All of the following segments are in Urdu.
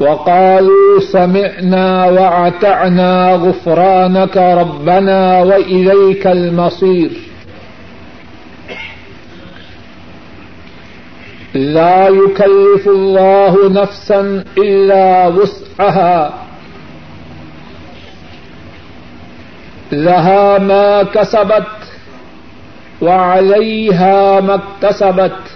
وقالوا سمعنا واطعنا غفرانك ربنا واليك المصير. لا يكلف الله نفسا الا وسعها. لها ما كسبت وعليها ما اكتسبت.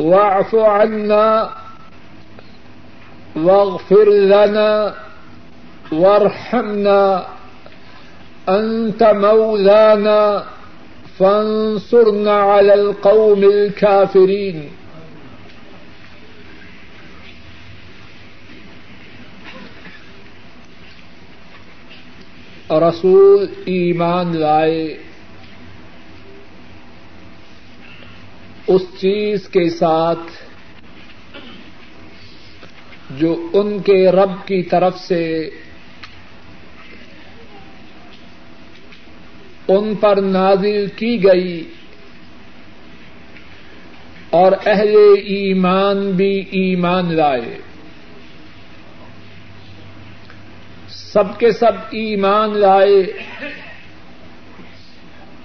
واعف عنا واغفر لنا وارحمنا أنت مولانا فانصرنا على القوم الكافرين. رسول ایمان لائے اس چیز کے ساتھ جو ان کے رب کی طرف سے ان پر نازل کی گئی اور اہل ایمان بھی ایمان لائے۔ سب کے سب ایمان لائے۔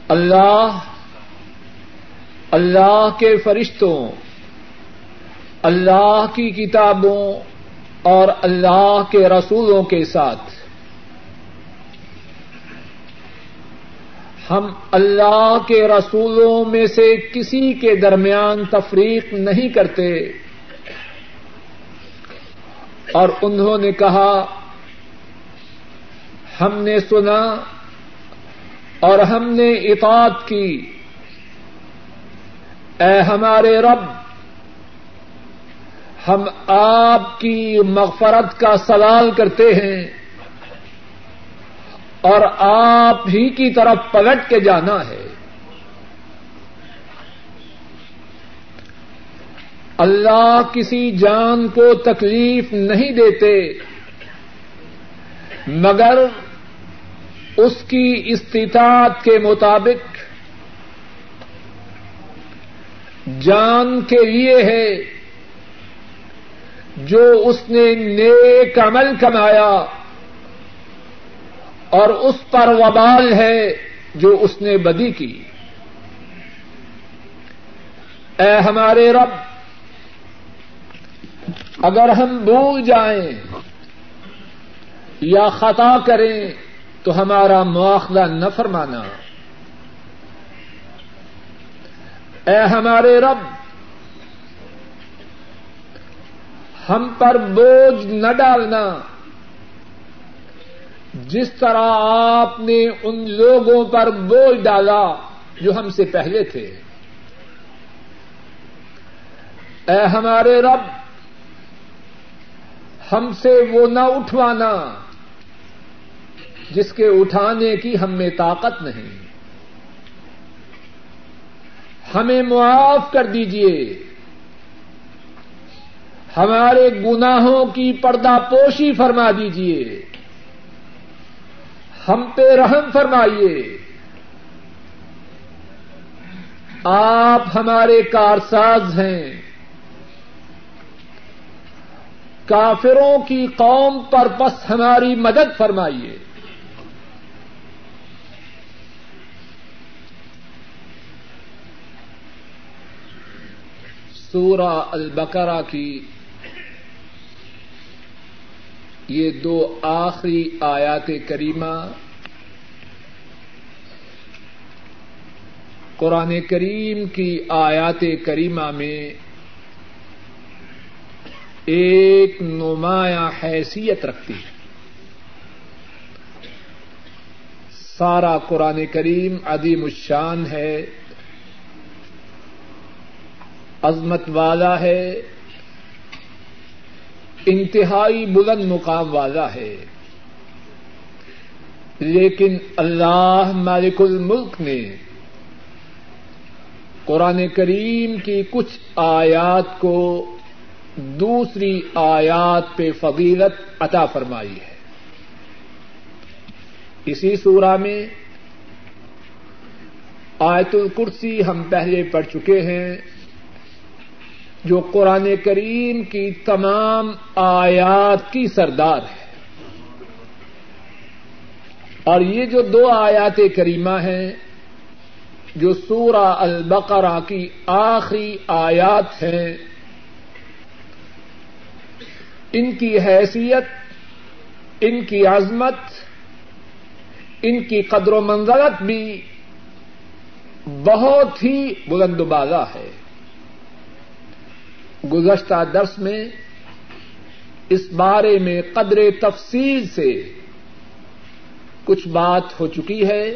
اللہ اللہ کے فرشتوں، اللہ کی کتابوں اور اللہ کے رسولوں کے ساتھ۔ ہم اللہ کے رسولوں میں سے کسی کے درمیان تفریق نہیں کرتے۔ اور انہوں نے کہا، ہم نے سنا اور ہم نے اطاعت کی۔ اے ہمارے رب، ہم آپ کی مغفرت کا سوال کرتے ہیں اور آپ ہی کی طرف پلٹ کے جانا ہے۔ اللہ کسی جان کو تکلیف نہیں دیتے، مگر اس کی استطاعت کے مطابق جان کے لیے ہے جو اس نے نیک عمل کمایا اور اس پر وبال ہے جو اس نے بدی کی۔ اے ہمارے رب، اگر ہم بھول جائیں یا خطا کریں تو ہمارا مواخلہ نہ فرمانا۔ اے ہمارے رب، ہم پر بوجھ نہ ڈالنا۔ جس طرح آپ نے ان لوگوں پر بوجھ ڈالا جو ہم سے پہلے تھے۔ اے ہمارے رب، ہم سے وہ نہ اٹھوانا جس کے اٹھانے کی ہم میں طاقت نہیں۔ ہمیں معاف کر دیجیے ہمارے گناہوں کی پردہ پوشی فرما دیجیے ہم پہ رحم فرمائیے۔ آپ ہمارے کارساز ہیں۔ کافروں کی قوم پر بس ہماری مدد فرمائیے۔ سورہ البقرہ کی یہ دو آخری آیات کریمہ قرآن کریم کی آیات کریمہ میں ایک نمایاں حیثیت رکھتی ہے۔ سارا قرآن کریم عدیم الشان ہے۔ عظمت والا ہے، انتہائی بلند مقام والا ہے۔ لیکن اللہ مالک الملک نے قرآن کریم کی کچھ آیات کو دوسری آیات پہ فضیلت عطا فرمائی ہے۔ اسی سورہ میں آیت الکرسی ہم پہلے پڑھ چکے ہیں۔ جو قرآن کریم کی تمام آیات کی سردار ہے۔ اور یہ جو دو آیات کریمہ ہیں، جو سورہ البقرہ کی آخری آیات ہیں، ان کی حیثیت، ان کی عظمت، ان کی قدر و منزلت بھی بہت ہی بلند بازا ہے۔ گزشتہ درس میں اس بارے میں قدر تفصیل سے کچھ بات ہو چکی ہے۔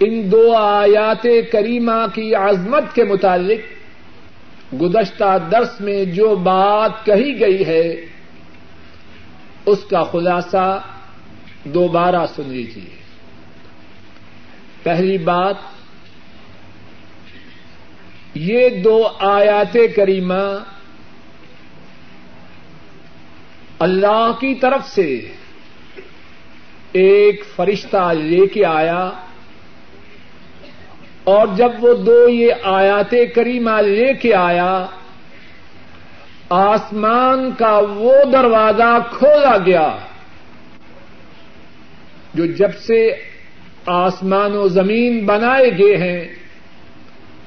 ان دو آیات کریمہ کی عظمت کے متعلق گزشتہ درس میں جو بات کہی گئی ہے، اس کا خلاصہ دوبارہ سن لیجیے پہلی بات یہ دو آیات کریمہ اللہ کی طرف سے ایک فرشتہ لے کے آیا اور جب وہ دو یہ آیات کریمہ لے کے آیا، آسمان کا وہ دروازہ کھولا گیا جو جب سے آسمان و زمین بنائے گئے ہیں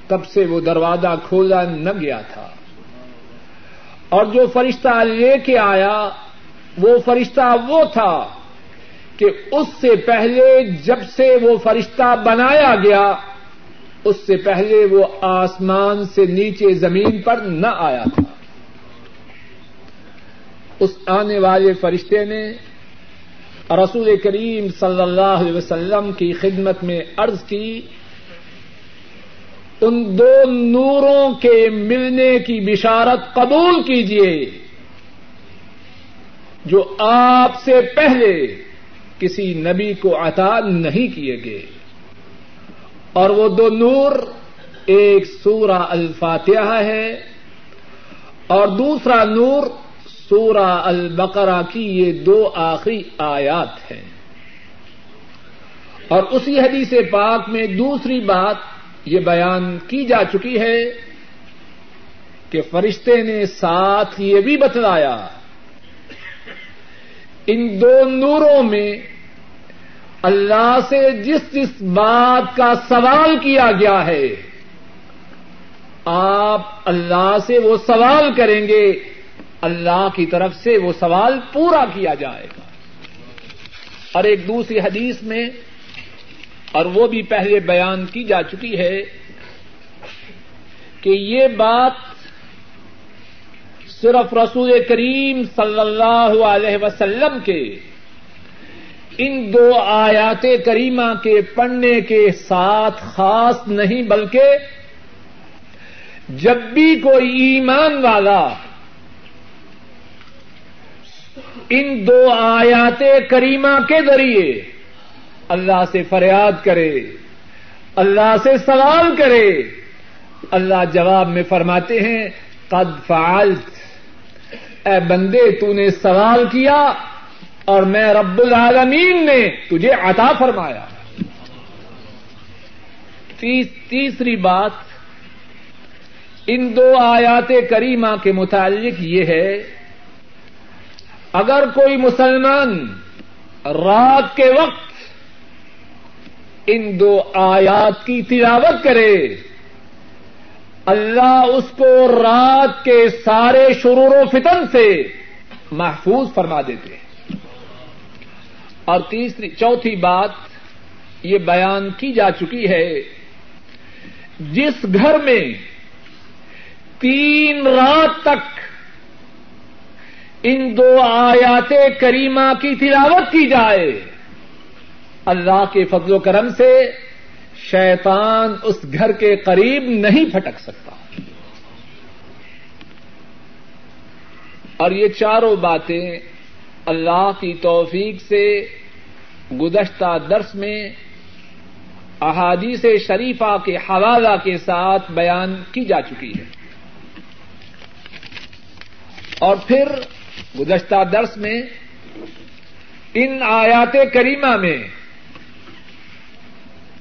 تب سے وہ دروازہ کھولا نہ گیا تھا۔ اور جو فرشتہ لے کے آیا، وہ فرشتہ وہ تھا کہ اس سے پہلے جب سے وہ فرشتہ بنایا گیا، اس سے پہلے وہ آسمان سے نیچے زمین پر نہ آیا تھا۔ اس آنے والے فرشتے نے رسول کریم صلی اللہ علیہ وسلم کی خدمت میں عرض کی ان دو نوروں کے ملنے کی بشارت قبول کیجیے جو آپ سے پہلے کسی نبی کو عطا نہیں کیے گئے۔ اور وہ دو نور، ایک سورہ الفاتحہ ہے اور دوسرا نور سورہ البقرہ کی یہ دو آخری آیات ہیں۔ اور اسی حدیث پاک میں دوسری بات یہ بیان کی جا چکی ہے کہ فرشتے نے ساتھ یہ بھی بتلایا، ان دو نوروں میں اللہ سے جس جس بات کا سوال کیا گیا ہے، آپ اللہ سے وہ سوال کریں گے، اللہ کی طرف سے وہ سوال پورا کیا جائے گا۔ اور ایک دوسری حدیث میں اور وہ بھی پہلے بیان کی جا چکی ہے کہ یہ بات صرف رسول کریم صلی اللہ علیہ وسلم کے ان دو آیات کریمہ کے پڑھنے کے ساتھ خاص نہیں بلکہ جب بھی کوئی ایمان والا ان دو آیات کریمہ کے ذریعے اللہ سے فریاد کرے، اللہ سے سوال کرے۔ اللہ جواب میں فرماتے ہیں، قد فعلت۔ اے بندے، تو نے سوال کیا اور میں رب العالمین نے تجھے عطا فرمایا۔ تیس تیسری بات، ان دو آیات کریمہ کے متعلق یہ ہے، اگر کوئی مسلمان رات کے وقت ان دو آیات کی تلاوت کرے۔ اللہ اس کو رات کے سارے شرور و فتن سے محفوظ فرما دیتے ہیں۔ اور تیسری، چوتھی بات یہ بیان کی جا چکی ہے، جس گھر میں تین رات تک ان دو آیات کریمہ کی تلاوت کی جائے اللہ کے فضل و کرم سے شیطان اس گھر کے قریب نہیں پھٹک سکتا۔ اور یہ چاروں باتیں اللہ کی توفیق سے گزشتہ درس میں احادیث شریفہ کے حوالہ کے ساتھ بیان کی جا چکی ہے۔ اور پھر گزشتہ درس میں ان آیات کریمہ میں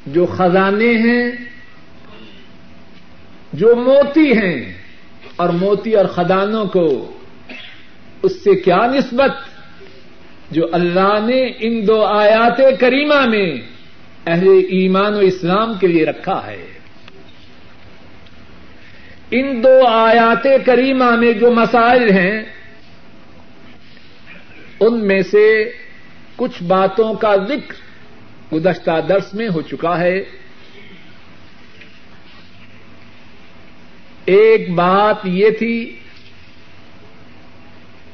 جو خزانے ہیں، جو موتی ہیں، اور موتی اور خدانوں کو اس سے کیا نسبت؟ جو اللہ نے ان دو آیات کریمہ میں اہل ایمان و اسلام کے لیے رکھا ہے۔ ان دو آیات کریمہ میں جو مسائل ہیں، ان میں سے کچھ باتوں کا ذکر گزشتہ درس میں ہو چکا ہے۔ ایک بات یہ تھی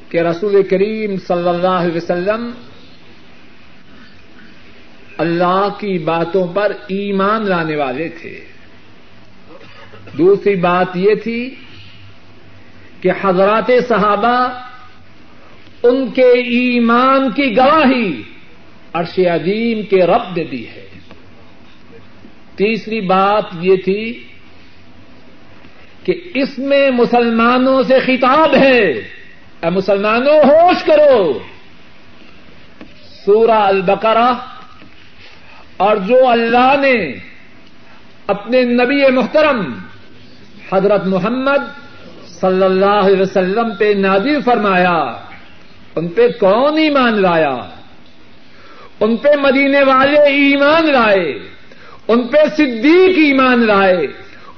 کہ رسول کریم صلی اللہ علیہ وسلم اللہ کی باتوں پر ایمان لانے والے تھے۔ دوسری بات یہ تھی کہ حضرات صحابہ ان کے ایمان کی گواہی عرش عظیم کے رب نے دی ہے۔ تیسری بات یہ تھی کہ اس میں مسلمانوں سے خطاب ہے۔ اے مسلمانوں، ہوش کرو۔ سورہ البقرہ اور جو اللہ نے اپنے نبی محترم حضرت محمد صلی اللہ علیہ وسلم پہ نازل فرمایا، ان پہ کون ایمان لایا؟ ان پہ مدینے والے ایمان لائے، ان پہ صدیق ایمان لائے،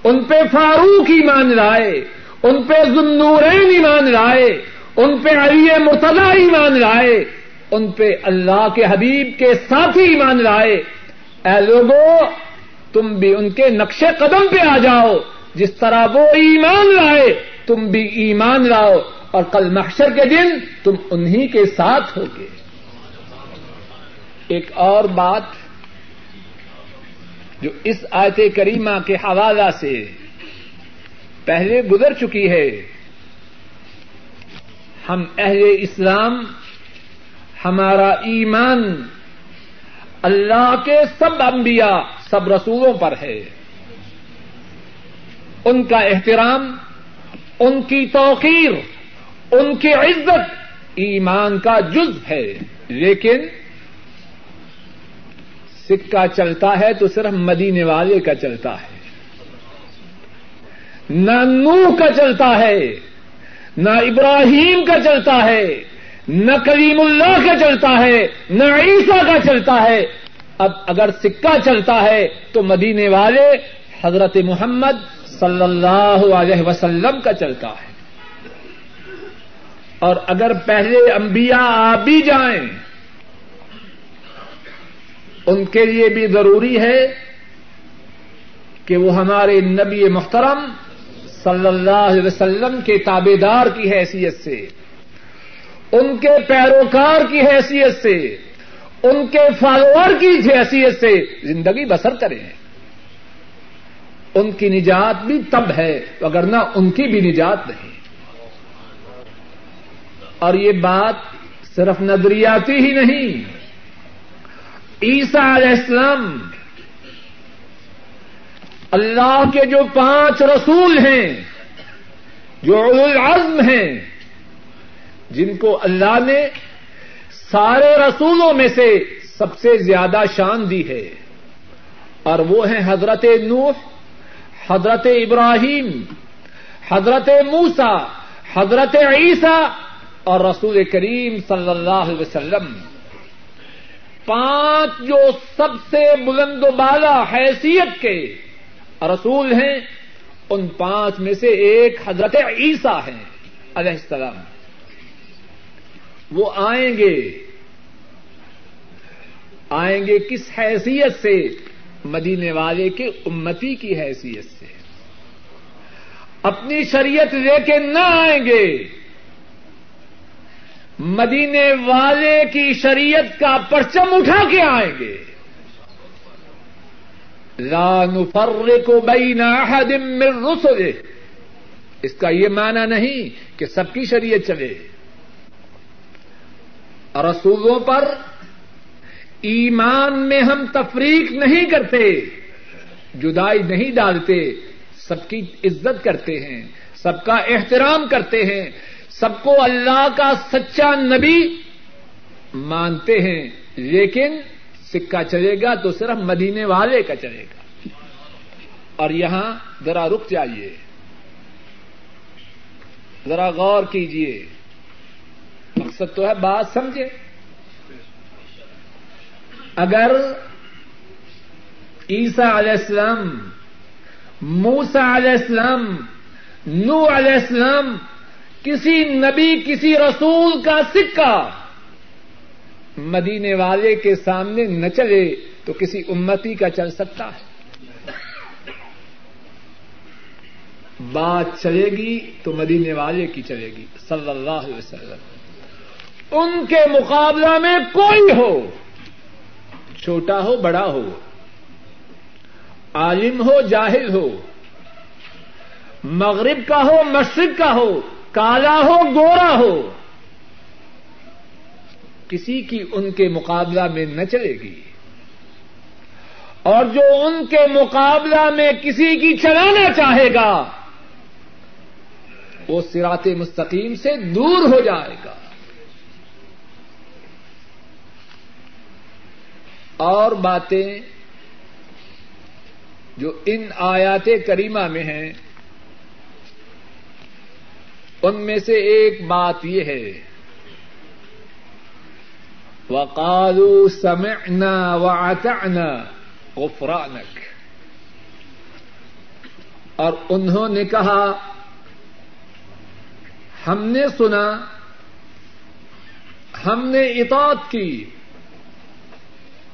ان پہ فاروق ایمان لائے، ان پہ ذنورین ایمان لائے، ان پہ علی مرتضی ایمان لائے، ان پہ اللہ کے حبیب کے ساتھی ایمان لائے۔ اے لوگوں تم بھی ان کے نقش قدم پہ آ جاؤ۔ جس طرح وہ ایمان لائے، تم بھی ایمان لاؤ۔ اور کل محشر کے دن تم انہی کے ساتھ ہوگے۔ ایک اور بات جو اس آیت کریمہ کے حوالہ سے پہلے گزر چکی ہے، ہم اہل اسلام، ہمارا ایمان اللہ کے سب انبیاء، سب رسولوں پر ہے۔ ان کا احترام، ان کی توقیر، ان کی عزت ایمان کا جز ہے۔ لیکن سکہ چلتا ہے تو صرف مدینے والے کا چلتا ہے۔ نہ نو کا چلتا ہے، نہ ابراہیم کا چلتا ہے، نہ کلیم اللہ کا چلتا ہے، نہ عیسیٰ کا چلتا ہے۔ اب اگر سکہ چلتا ہے تو مدینے والے حضرت محمد صلی اللہ علیہ وسلم کا چلتا ہے۔ اور اگر پہلے انبیاء آ بھی جائیں ان کے لیے بھی ضروری ہے کہ وہ ہمارے نبی محترم صلی اللہ علیہ وسلم کے تابے دار کی حیثیت سے، ان کے پیروکار کی حیثیت سے، ان کے فالوور کی حیثیت سے زندگی بسر کریں۔ ان کی نجات بھی تب ہے اگر نہ ان کی بھی نجات نہیں۔ اور یہ بات صرف نظریاتی ہی نہیں عیسیٰ علیہ السلام اللہ کے جو پانچ رسول ہیں، جو العزم ہیں، جن کو اللہ نے سارے رسولوں میں سے سب سے زیادہ شان دی ہے۔ اور وہ ہیں حضرت نوح، حضرت ابراہیم، حضرت موسا حضرت عیسیٰ اور رسول کریم صلی اللہ علیہ وسلم۔ پانچ جو سب سے بلند و بالا حیثیت کے رسول ہیں، ان پانچ میں سے ایک حضرت عیسیٰ ہیں، علیہ السلام۔ وہ آئیں گے۔ آئیں گے کس حیثیت سے؟ مدینے والے کے امتی کی حیثیت سے۔ اپنی شریعت لے کے نہ آئیں گے۔ مدینے والے کی شریعت کا پرچم اٹھا کے آئیں گے۔ لا نفرق بین احد من رسله۔ اس کا یہ معنی نہیں کہ سب کی شریعت چلے۔ رسولوں پر ایمان میں ہم تفریق نہیں کرتے، جدائی نہیں ڈالتے، سب کی عزت کرتے ہیں، سب کا احترام کرتے ہیں سب کو اللہ کا سچا نبی مانتے ہیں، لیکن سکہ چلے گا تو صرف مدینے والے کا چلے گا۔ اور یہاں ذرا رک جائیے۔ ذرا غور کیجیے۔ مقصد تو ہے بات سمجھے۔ اگر عیسا علیہ السلام موسا علیہ السلام نو علیہ السلام کسی نبی، کسی رسول کا سکہ مدینے والے کے سامنے نہ چلے تو کسی امتی کا چل سکتا ہے۔ بات چلے گی تو مدینے والے کی چلے گی، صلی اللہ علیہ وسلم۔ ان کے مقابلہ میں کوئی ہو، چھوٹا ہو، بڑا ہو، عالم ہو، جاہل ہو، مغرب کا ہو، مشرق کا ہو کالا ہو گورا ہو، کسی کی ان کے مقابلہ میں نہ چلے گی۔ اور جو ان کے مقابلہ میں کسی کی چلانا چاہے گا، وہ سرات مستقیم سے دور ہو جائے گا۔ اور باتیں جو ان آیات کریمہ میں ہیں ان میں سے ایک بات یہ ہے۔ وقالو سمعنا وعتعنا غفرانک اور انہوں نے کہا، ہم نے سنا، ہم نے اطاعت کی۔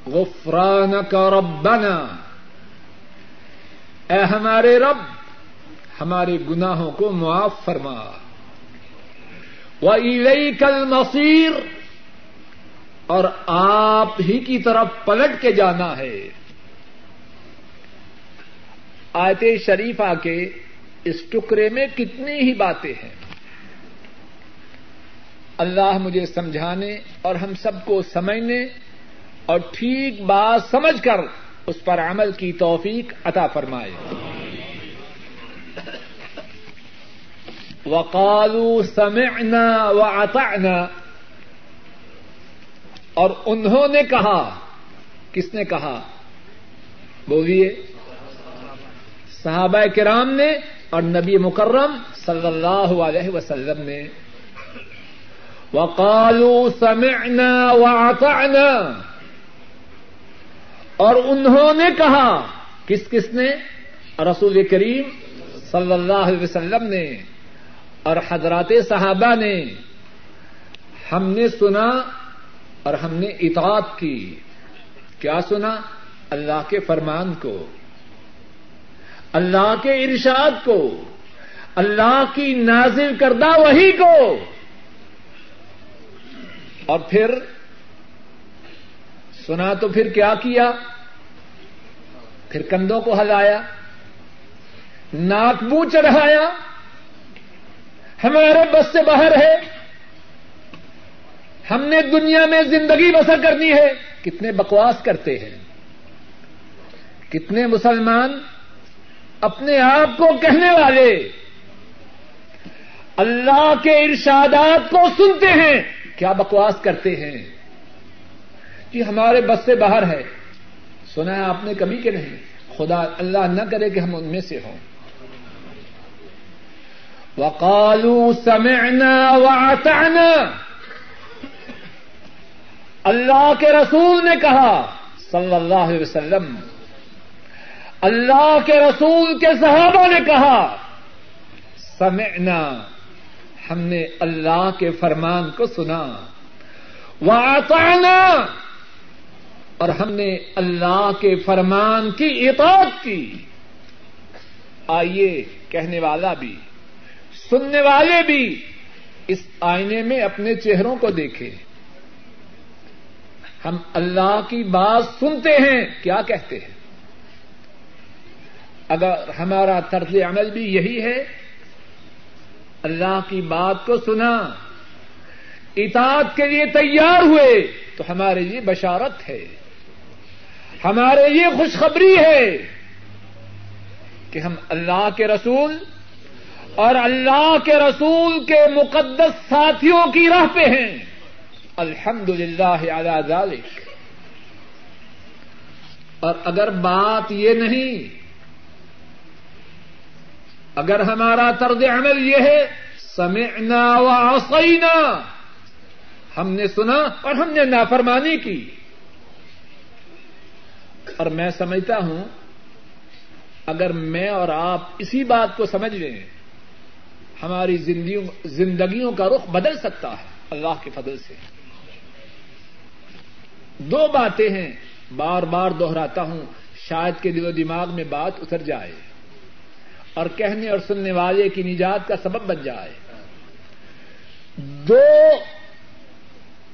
غفران کا ربنا۔ اے ہمارے رب، ہمارے گناہوں کو معاف فرما۔ کل مصیر اور آپ ہی کی طرف پلٹ کے جانا ہے۔ آیت شریفہ کے اس ٹکڑے میں کتنی ہی باتیں ہیں۔ اللہ مجھے سمجھانے اور ہم سب کو سمجھنے اور ٹھیک بات سمجھ کر اس پر عمل کی توفیق عطا فرمائے۔ وقالو سمعنا و اور انہوں نے کہا، کس نے کہا؟ بولیے۔ صحابہ کرام نے اور نبی مکرم صلی اللہ علیہ وسلم نے۔ وقالوا سمعنا واطعنا اور انہوں نے کہا، کس کس نے؟ رسول کریم صلی اللہ علیہ وسلم نے۔ اور حضرات صحابہ نے ہم نے سنا اور ہم نے اطاعت کی۔ کیا سنا؟ اللہ کے فرمان کو، اللہ کے ارشاد کو، اللہ کی نازل کردہ وہی کو۔ اور پھر سنا تو پھر کیا کیا؟ پھر کندھوں کو ہلایا، ناک منہ چڑھایا ہمارے بس سے باہر ہے۔ ہم نے دنیا میں زندگی بسر کرنی ہے۔ کتنے بکواس کرتے ہیں۔ کتنے مسلمان اپنے آپ کو کہنے والے اللہ کے ارشادات کو سنتے ہیں۔ کیا بکواس کرتے ہیں۔ کہ ہمارے بس سے باہر ہے۔ سنا ہے آپ نے کبھی کہ نہیں؟ خدا اللہ نہ کرے کہ ہم ان میں سے ہوں۔ وقالو سمعنا واطعنا اللہ کے رسول نے کہا، صلی اللہ علیہ وسلم، اللہ کے رسول کے صحابہ نے کہا، سمعنا، ہم نے اللہ کے فرمان کو سنا واطعنا اور ہم نے اللہ کے فرمان کی اطاعت کی۔ آئیے کہنے والا بھی سننے والے بھی اس آئینے میں اپنے چہروں کو دیکھیں۔ ہم اللہ کی بات سنتے ہیں، کیا کہتے ہیں؟ اگر ہمارا طرز عمل بھی یہی ہے، اللہ کی بات کو سنا، اطاعت کے لیے تیار ہوئے، تو ہمارے لیے بشارت ہے۔ ہمارے لیے خوشخبری ہے کہ ہم اللہ کے رسول اور اللہ کے رسول کے مقدس ساتھیوں کی راہ پہ ہیں۔ الحمد للہ ذالک۔ اور اگر بات یہ نہیں، اگر ہمارا طرز عمل یہ ہے، سمعنا وعصینا، ہم نے سنا اور ہم نے نافرمانی کی۔ اور میں سمجھتا ہوں، اگر میں اور آپ اسی بات کو سمجھ لیں ہماری زندگیوں کا رخ بدل سکتا ہے اللہ کے فضل سے۔ دو باتیں ہیں، بار بار دوہراتا ہوں، شاید کے دل و دماغ میں بات اتر جائے اور کہنے اور سننے والے کی نجات کا سبب بن جائے۔ دو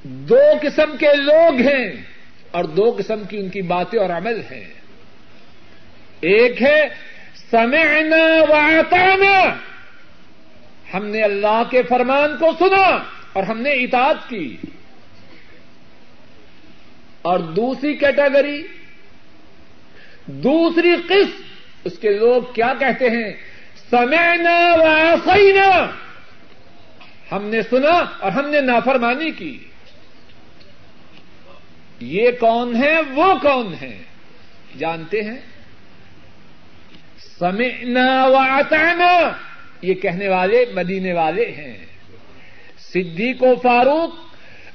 دو قسم کے لوگ ہیں اور دو قسم کی ان کی باتیں اور عمل ہیں۔ ایک ہے، سمعنا واطعنا ہم نے اللہ کے فرمان کو سنا اور ہم نے اطاعت کی۔ اور دوسری کیٹیگری، دوسری قسم اس کے لوگ کیا کہتے ہیں؟ سمعنا وعصینا ہم نے سنا اور ہم نے نافرمانی کی۔ یہ کون ہے وہ کون ہے جانتے ہیں؟ سمعنا واطعنا یہ کہنے والے مدینے والے ہیں۔ صدیق و فاروق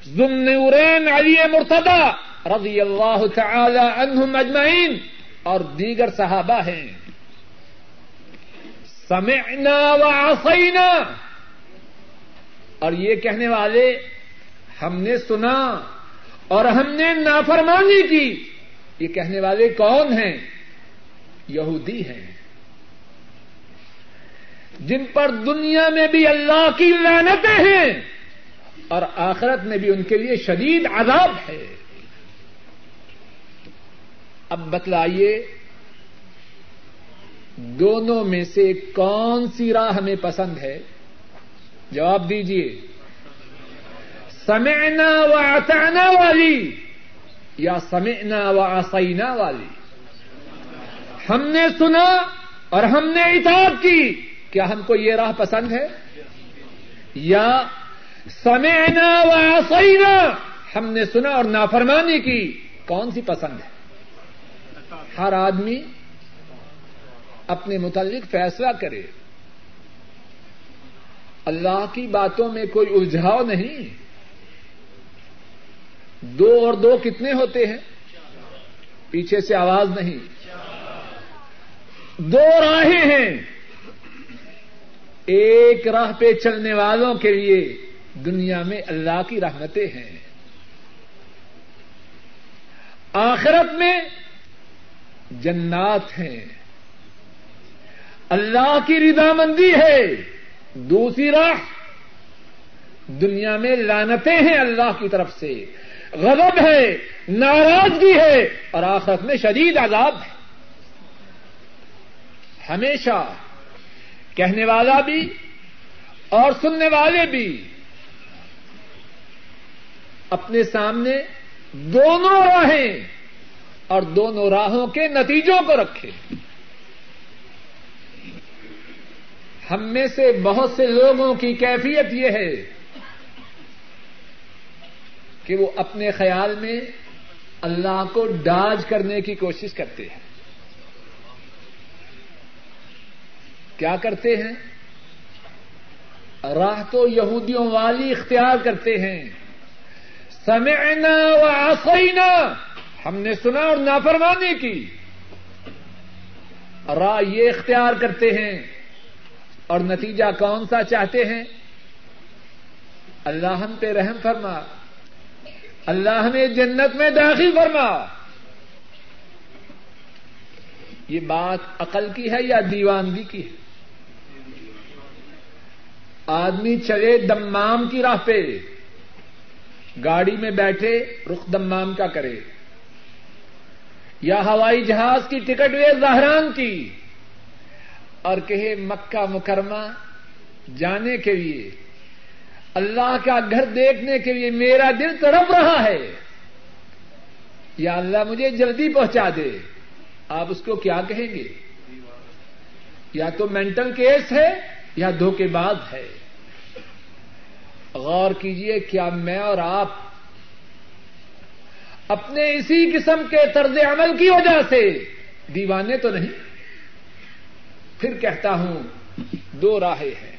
ذنورین علی مرتدہ رضی اللہ تعالی عنہم اجمعین، اور دیگر صحابہ ہیں۔ سمعنا وعصینا، اور یہ کہنے والے ہم نے سنا اور ہم نے نافرمانی کی۔ یہ کہنے والے کون ہیں؟ یہودی ہیں۔ جن پر دنیا میں بھی اللہ کی لعنتیں ہیں اور آخرت میں بھی ان کے لیے شدید عذاب ہے۔ اب بتلائیے، دونوں میں سے کون سی راہ ہمیں پسند ہے؟ جواب دیجیے سمعنا و اطعنا والی یا سمعنا و آسینا والی؟ ہم نے سنا اور ہم نے اطاعت کی۔ کیا ہم کو یہ راہ پسند ہے؟ یا سمعنا و آسینا ہم نے سنا اور نافرمانی کی، کون سی پسند ہے؟ ہر آدمی اپنے متعلق فیصلہ کرے۔ اللہ کی باتوں میں کوئی الجھاؤ نہیں۔ دو اور دو کتنے ہوتے ہیں؟ پیچھے سے آواز نہیں۔ دو راہیں ہیں۔ ایک راہ پہ چلنے والوں کے لیے دنیا میں اللہ کی رحمتیں ہیں۔ آخرت میں جنات ہیں۔ اللہ کی رضامندی ہے۔ دوسری راہ، دنیا میں لانتیں ہیں اللہ کی طرف سے۔ غضب ہے، ناراضگی ہے اور آخرت میں شدید عذاب ہے۔ ہمیشہ کہنے والا بھی اور سننے والے بھی اپنے سامنے دونوں راہیں اور دونوں راہوں کے نتیجوں کو رکھے۔ ہم میں سے بہت سے لوگوں کی کیفیت یہ ہے کہ وہ اپنے خیال میں اللہ کو ڈاج کرنے کی کوشش کرتے ہیں۔ کیا کرتے ہیں؟ راہ تو یہودیوں والی اختیار کرتے ہیں۔ سمعنا و آسینا ہم نے سنا اور نافرمانی کی۔ راہ یہ اختیار کرتے ہیں۔ اور نتیجہ کون سا چاہتے ہیں؟ اللہ ہم پہ رحم فرما۔ اللہ نے جنت میں داخل فرما۔ یہ بات عقل کی ہے یا دیوانگی کی ہے؟ آدمی چلے دمام کی راہ پہ، گاڑی میں بیٹھے رخ دمام کا کرے۔ یا ہوائی جہاز کی ٹکٹ وے زہران کی، اور کہے مکہ مکرمہ جانے کے لیے، اللہ کا گھر دیکھنے کے لیے میرا دل تڑپ رہا ہے۔ یا اللہ مجھے جلدی پہنچا دے۔ آپ اس کو کیا کہیں گے؟ یا تو مینٹل کیس ہے یا دھوکے باز ہے۔ غور کیجیے کیا میں اور آپ اپنے اسی قسم کے طرز عمل کی وجہ سے دیوانے تو نہیں؟ پھر کہتا ہوں، دو راہیں ہیں۔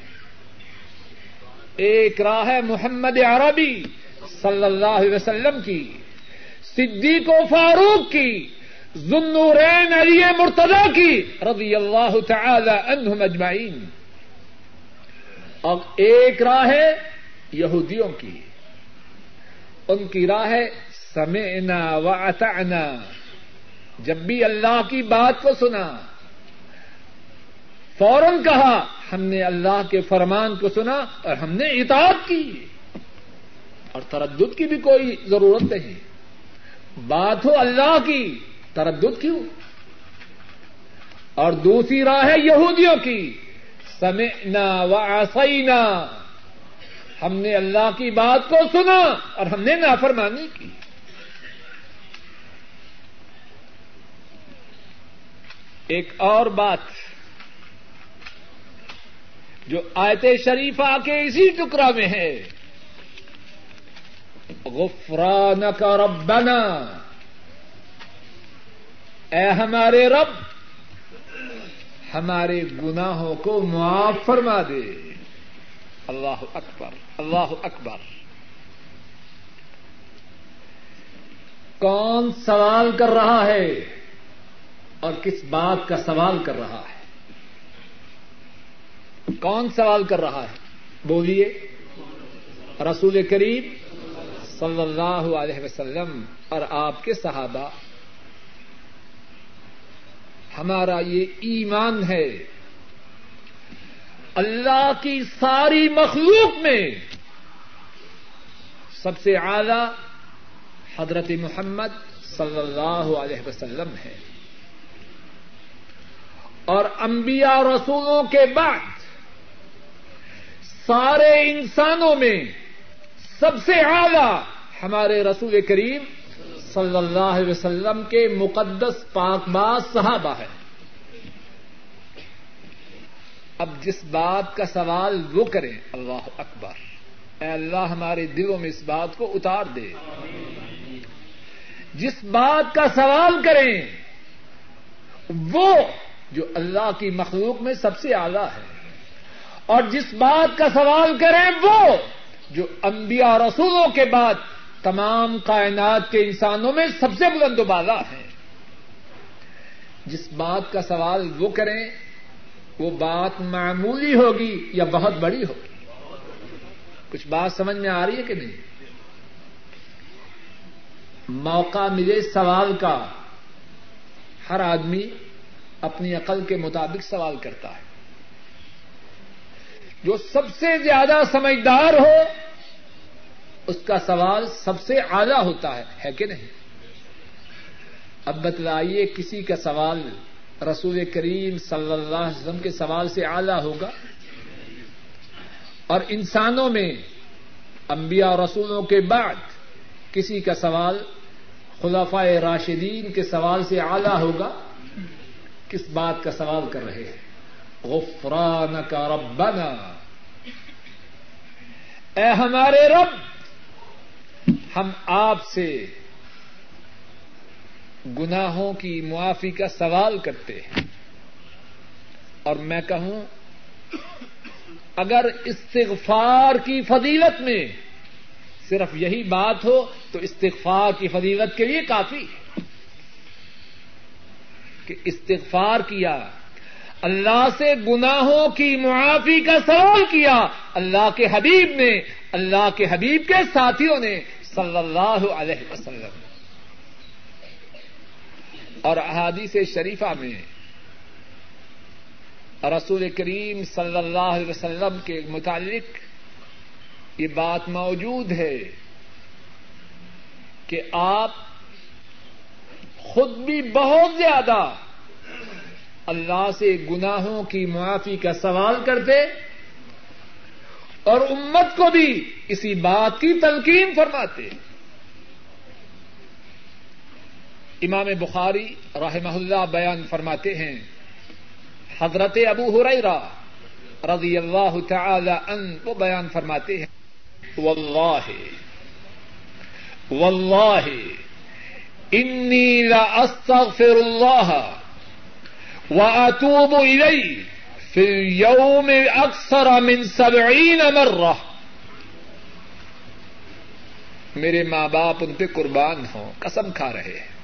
ایک راہ ہے محمد عربی صلی اللہ علیہ وسلم کی، صدیق و فاروق کی ذنورین علی مرتضی کی، رضی اللہ تعالی عنہم اجمعین۔ اور ایک راہ ہے یہودیوں کی۔ ان کی راہ ہے، سمعنا واطعنا جب بھی اللہ کی بات کو سنا، فوراً کہا، ہم نے اللہ کے فرمان کو سنا اور ہم نے اطاعت کی۔ اور تردد کی بھی کوئی ضرورت نہیں۔ بات ہو اللہ کی، تردد کیوں؟ اور دوسری راہ ہے یہودیوں کی، سمعنا وعصینا ہم نے اللہ کی بات کو سنا اور ہم نے نافرمانی کی۔ ایک اور بات جو آیت شریفہ کے اسی ٹکڑا میں ہے۔ غفران کا ربنا۔ اے ہمارے رب، ہمارے گناہوں کو معاف فرما دے۔ اللہ اکبر اللہ اکبر کون سوال کر رہا ہے اور کس بات کا سوال کر رہا ہے؟ کون سوال کر رہا ہے؟ بولیے۔ رسول کریم صلی اللہ علیہ وسلم اور آپ کے صحابہ، ہمارا یہ ایمان ہے اللہ کی ساری مخلوق میں سب سے اعلی حضرت محمد صلی اللہ علیہ وسلم ہے۔ اور انبیاء رسولوں کے بعد سارے انسانوں میں سب سے اعلی ہمارے رسول کریم صلی اللہ علیہ وسلم کے مقدس پاک باز صحابہ ہے اب جس بات کا سوال وہ کریں اللہ اکبر۔ اے اللہ، ہمارے دلوں میں اس بات کو اتار دے۔ جس بات کا سوال کریں وہ جو اللہ کی مخلوق میں سب سے اعلی ہے۔ اور جس بات کا سوال کریں وہ جو انبیاء رسولوں کے بعد تمام کائنات کے انسانوں میں سب سے بلند و بالا ہے۔ جس بات کا سوال وہ کریں وہ بات معمولی ہوگی یا بہت بڑی ہوگی؟ کچھ بات سمجھ میں آ رہی ہے کہ نہیں؟ موقع ملے سوال کا، ہر آدمی اپنی عقل کے مطابق سوال کرتا ہے۔ جو سب سے زیادہ سمجھدار ہو، اس کا سوال سب سے اعلی ہوتا ہے ہے کہ نہیں؟ اب بتلائیے کسی کا سوال رسول کریم صلی اللہ علیہ وسلم کے سوال سے اعلی ہوگا۔ اور انسانوں میں انبیاء رسولوں کے بعد کسی کا سوال خلافہ راشدین کے سوال سے اعلی ہوگا۔ کس بات کا سوال کر رہے ہیں؟ غفران کا ربنا۔ اے ہمارے رب، ہم آپ سے گناہوں کی معافی کا سوال کرتے ہیں۔ اور میں کہوں، اگر استغفار کی فضیلت میں صرف یہی بات ہو، تو استغفار کی فضیلت کے لیے کافی کہ استغفار کیا، اللہ سے گناہوں کی معافی کا سوال کیا، اللہ کے حبیب نے، اللہ کے حبیب کے ساتھیوں نے، صلی اللہ علیہ وسلم۔ اور احادیث شریفہ میں رسول کریم صلی اللہ علیہ وسلم کے متعلق یہ بات موجود ہے کہ آپ خود بھی بہت زیادہ اللہ سے گناہوں کی معافی کا سوال کرتے اور امت کو بھی اسی بات کی تلقین فرماتے امام بخاری رحمہ اللہ بیان فرماتے ہیں، حضرت ابو ہریرا رضی اللہ تعالی ان وہ بیان فرماتے ہیں، واللہ واللہ، انی لا استغفر اللہ واتوب الی فی اليوم اکثر من سبعین مرہ۔ میرے ماں باپ ان پہ قربان ہوں، قسم کھا رہے ہیں۔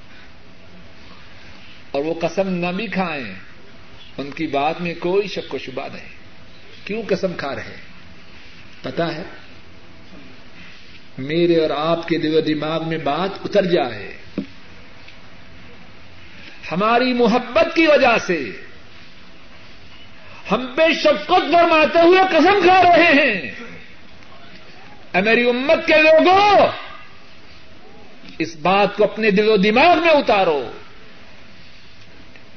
اور وہ قسم نہ بھی کھائیں، ان کی بات میں کوئی شک و شبہ نہیں۔ کیوں قسم کھا رہے؟ پتا ہے؟ میرے اور آپ کے دل و دماغ میں بات اتر جائے۔ ہماری محبت کی وجہ سے ہم پہ شفقت فرماتے ہوئے قسم کھا رہے ہیں۔ اے میری امت کے لوگوں، اس بات کو اپنے دل و دماغ میں اتارو۔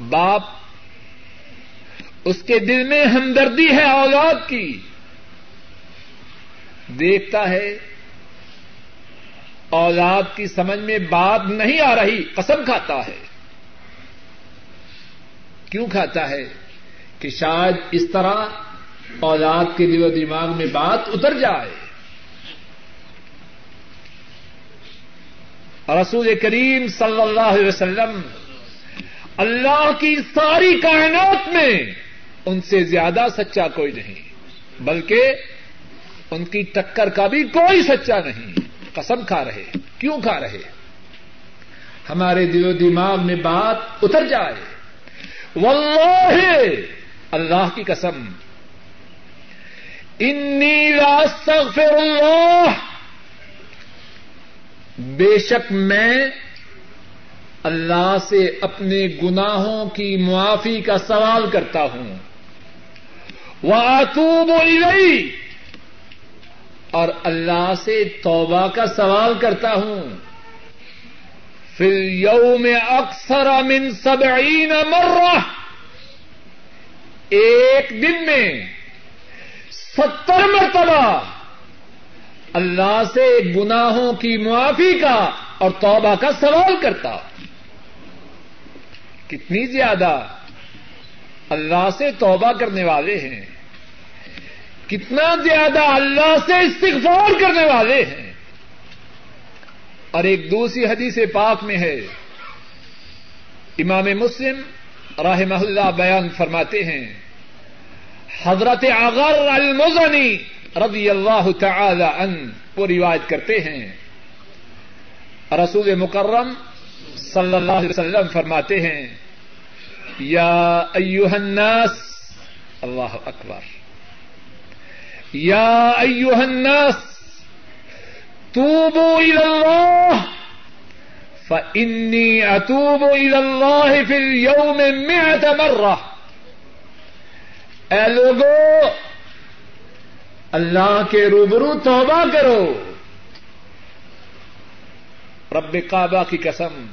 باپ اس کے دل میں ہمدردی ہے اولاد کی۔ دیکھتا ہے۔ اولاد کی سمجھ میں بات نہیں آ رہی، قسم کھاتا ہے۔ کیوں کھاتا ہے؟ کہ شاید اس طرح اولاد کے دل و دماغ میں بات اتر جائے۔ رسول کریم صلی اللہ علیہ وسلم اللہ کی ساری کائنات میں ان سے زیادہ سچا کوئی نہیں، بلکہ ان کی ٹکر کا بھی کوئی سچا نہیں۔ قسم کھا رہے، کیوں کھا رہے؟ ہمارے دل و دماغ میں بات اتر جائے۔ واللہ، اللہ کی قسم۔ انی لا اللہ۔ بے شک میں اللہ سے اپنے گناہوں کی معافی کا سوال کرتا ہوں۔ وہ الیہ اور اللہ سے توبہ کا سوال کرتا ہوں۔ پھر یوم اکثر امن سبعین مرہ ایک دن میں ستر مرتبہ اللہ سے گناہوں کی معافی کا اور توبہ کا سوال کرتا ہوں۔ کتنی زیادہ اللہ سے توبہ کرنے والے ہیں، کتنا زیادہ اللہ سے استغفار کرنے والے ہیں۔ اور ایک دوسری حدیث پاک میں ہے، امام مسلم راہ اللہ بیان فرماتے ہیں، حضرت اغر المزنی رضی اللہ تعالی ان وہ روایت کرتے ہیں، رسول مکرم صلی اللہ علیہ وسلم فرماتے ہیں، یا ایوہ الناس، اللہ اکبر، یا ایوہ الناس، توبوا الى اللہ فإني أتوب إلى الله في اليوم مئة مرة۔ اے لوگو، اللہ کے روبرو توبہ کرو۔ رب کعبہ کی قسم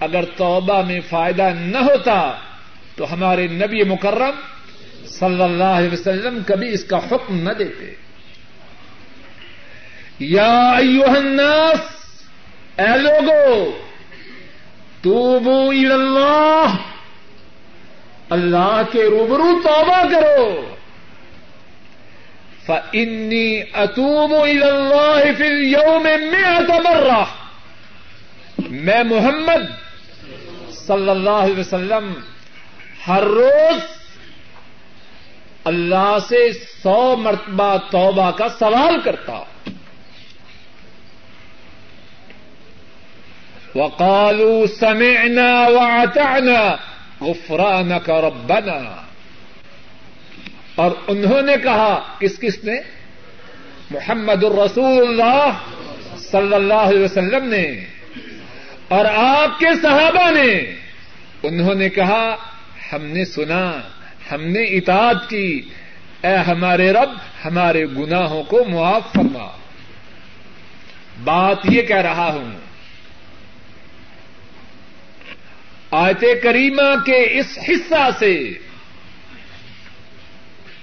اگر توبہ میں فائدہ نہ ہوتا تو ہمارے نبی مکرم صلی اللہ علیہ وسلم کبھی اس کا حکم نہ دیتے۔ یا ایوہ الناس، اے لوگو، توبو اللہ اللہ کے روبرو توبہ کرو۔ فنی اتوب اللہ فل یوم میں اتبر میں محمد صلی اللہ علیہ وسلم، ہر روز اللہ سے سو مرتبہ توبہ کا سوال کرتا۔ وقالوا سمعنا وعتعنا غفرانك ربنا۔ اور انہوں نے کہا، کس کس نے؟ محمد الرسول اللہ صلی اللہ علیہ وسلم نے۔ اور آپ کے صحابہ نے انہوں نے کہا، ہم نے سنا، ہم نے اطاعت کی۔ اے ہمارے رب، ہمارے گناہوں کو معاف فرما۔ بات یہ کہہ رہا ہوں، آیت کریمہ کے اس حصہ سے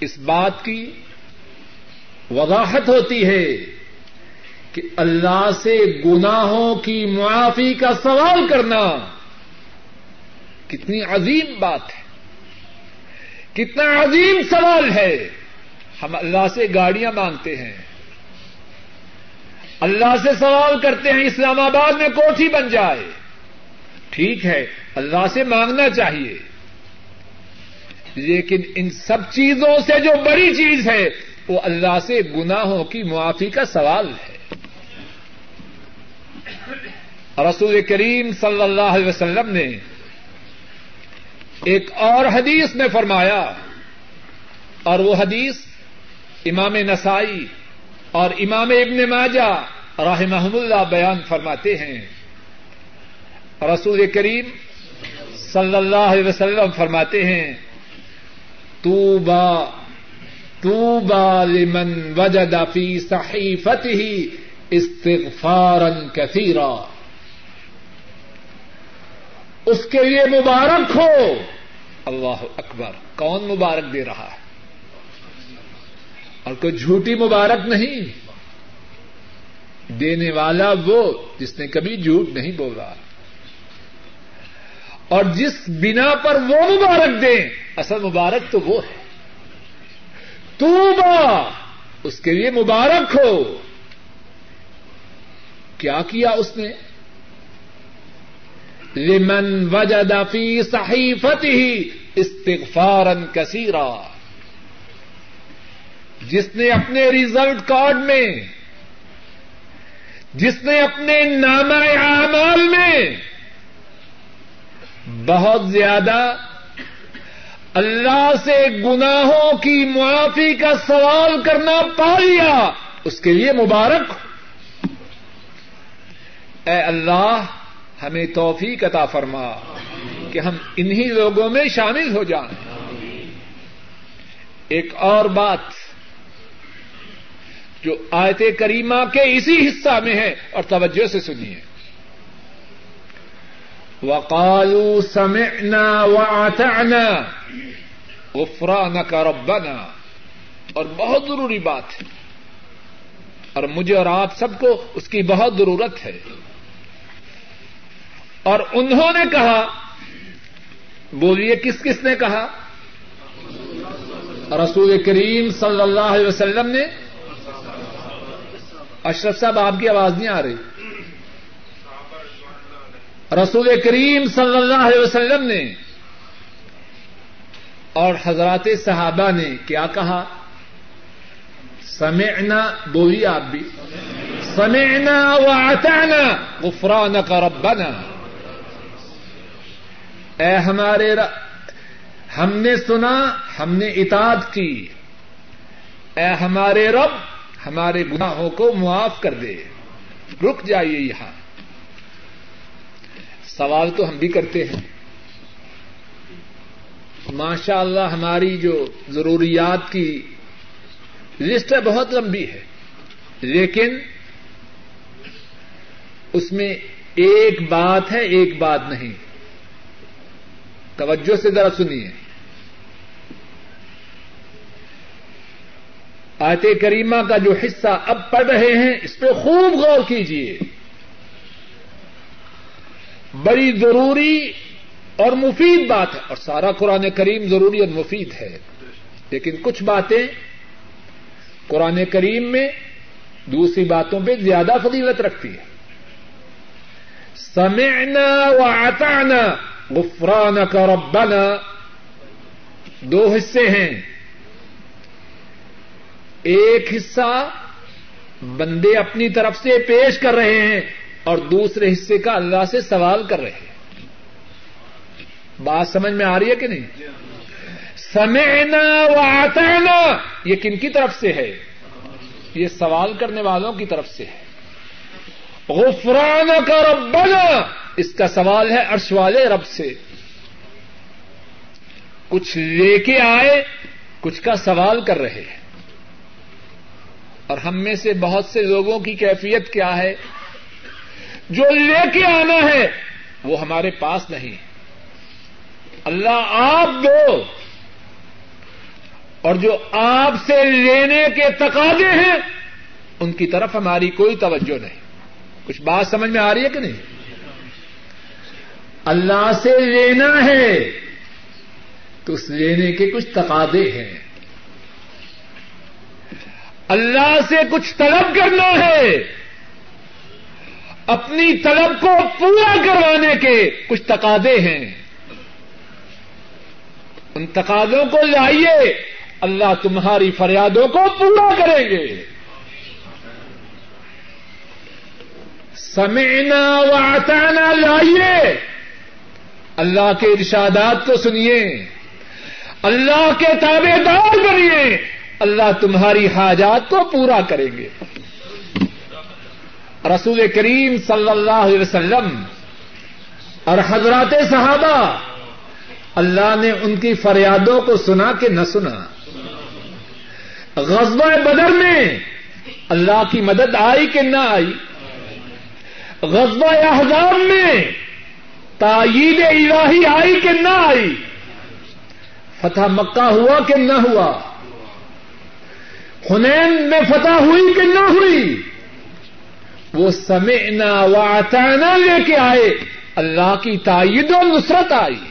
اس بات کی وضاحت ہوتی ہے۔ کہ اللہ سے گناہوں کی معافی کا سوال کرنا کتنی عظیم بات ہے۔ کتنا عظیم سوال ہے۔ ہم اللہ سے گاڑیاں مانگتے ہیں۔ اللہ سے سوال کرتے ہیں اسلام آباد میں کوٹھی بن جائے۔ ٹھیک ہے، اللہ سے مانگنا چاہیے۔ لیکن ان سب چیزوں سے جو بڑی چیز ہے، وہ اللہ سے گناہوں کی معافی کا سوال ہے۔ رسول کریم صلی اللہ علیہ وسلم نے ایک اور حدیث میں فرمایا اور وہ حدیث امام نسائی اور امام ابن ماجہ راہ محمد اللہ بیان فرماتے ہیں۔ رسول کریم صلی اللہ علیہ وسلم فرماتے ہیں تو با تو لمن وجد فی صحیفته استغفارا کثیرا. اس کے لیے مبارک ہو۔ اللہ اکبر۔ کون مبارک دے رہا ہے؟ اور کوئی جھوٹی مبارک نہیں۔ دینے والا وہ جس نے کبھی جھوٹ نہیں بولا۔ اور جس بنا پر وہ مبارک دیں اصل مبارک تو وہ ہے۔ تو اس کے لیے مبارک ہو۔ کیا کیا اس نے؟ لمن وجد فی صحیفته استغفارا کثیرا۔ جس نے اپنے ریزلٹ کارڈ میں، جس نے اپنے نام اعمال میں بہت زیادہ اللہ سے گناہوں کی معافی کا سوال کرنا پا لیا، اس کے لیے مبارک۔ اے اللہ ہمیں توفیق عطا فرما کہ ہم انہی لوگوں میں شامل ہو جائیں۔ ایک اور بات جو آیت کریمہ کے اسی حصہ میں ہے اور توجہ سے سنیے۔ وقالوا سمعنا واطعنا غفرانك ربنا۔ اور بہت ضروری بات ہے۔ اور مجھے اور آپ سب کو اس کی بہت ضرورت ہے۔ اور انہوں نے کہا، بولیے کس کس نے کہا؟ رسول کریم صلی اللہ علیہ وسلم نے۔ اشرف صاحب، آپ کی آواز نہیں آ رہی۔ رسول کریم صلی اللہ علیہ وسلم نے اور حضرات صحابہ نے کیا کہا؟ سمعنا، بولیے آپ بھی۔ سمعنا واطعنا غفرانك ربنا۔ اے ہمارے ہم نے سنا، ہم نے اطاعت کی۔ اے ہمارے رب، ہمارے گناہوں کو معاف کر دے۔ رک جائیے یہاں۔ سوال تو ہم بھی کرتے ہیں۔ ماشاء اللہ ہماری جو ضروریات کی لسٹ ہے بہت لمبی ہے۔ لیکن اس میں ایک بات ہے، ایک بات نہیں۔ توجہ سے ذرا سنیے۔ آیت کریمہ کا جو حصہ اب پڑھ رہے ہیں، اس پہ خوب غور کیجیے بڑی ضروری اور مفید بات ہے، اور سارا قرآن کریم ضروری اور مفید ہے۔ لیکن کچھ باتیں قرآن کریم میں دوسری باتوں پہ زیادہ فضیلت رکھتی ہے۔ سمعنا و غفرانک ربنا دو حصے ہیں۔ ایک حصہ بندے اپنی طرف سے پیش کر رہے ہیں اور دوسرے حصے کا اللہ سے سوال کر رہے ہیں۔ بات سمجھ میں آ رہی ہے کہ نہیں؟ سمعنا و آتانا یہ کن کی طرف سے ہے؟ یہ سوال کرنے والوں کی طرف سے ہے۔ غفران کا ربنا. اس کا سوال ہے عرش والے رب سے. کچھ لے کے آئے، کچھ کا سوال کر رہے ہیں. اور ہم میں سے بہت سے لوگوں کی کیفیت کیا ہے؟ جو لے کے آنا ہے، وہ ہمارے پاس نہیں. اللہ آپ دو. اور جو آپ سے لینے کے تقاضے ہیں، ان کی طرف ہماری کوئی توجہ نہیں. کچھ بات سمجھ میں آ رہی ہے کہ نہیں؟ اللہ سے لینا ہے تو اس لینے کے کچھ تقاضے ہیں۔ اللہ سے کچھ طلب کرنا ہے۔ اپنی طلب کو پورا کروانے کے کچھ تقاضے ہیں۔ ان تقاضوں کو لائیے، اللہ تمہاری فریادوں کو پورا کریں گے۔ سمعنا وعطانا لائیے۔ اللہ کے ارشادات کو سنیے۔ اللہ کے تابے دار کریے اللہ تمہاری حاجات کو پورا کریں گے۔ رسول کریم صلی اللہ علیہ وسلم اور حضرات صحابہ، اللہ نے ان کی فریادوں کو سنا کہ نہ سنا۔ غزوہ بدر میں اللہ کی مدد آئی کہ نہ آئی؟ غزوہ احزاب میں تائید الہی آئی کہ نہ آئی؟ فتح مکہ ہوا کہ نہ ہوا؟ ہنین میں فتح ہوئی کہ نہ ہوئی؟ وہ سمعنا وعطانا لے کے آئے، اللہ کی تائید و نصرت آئی۔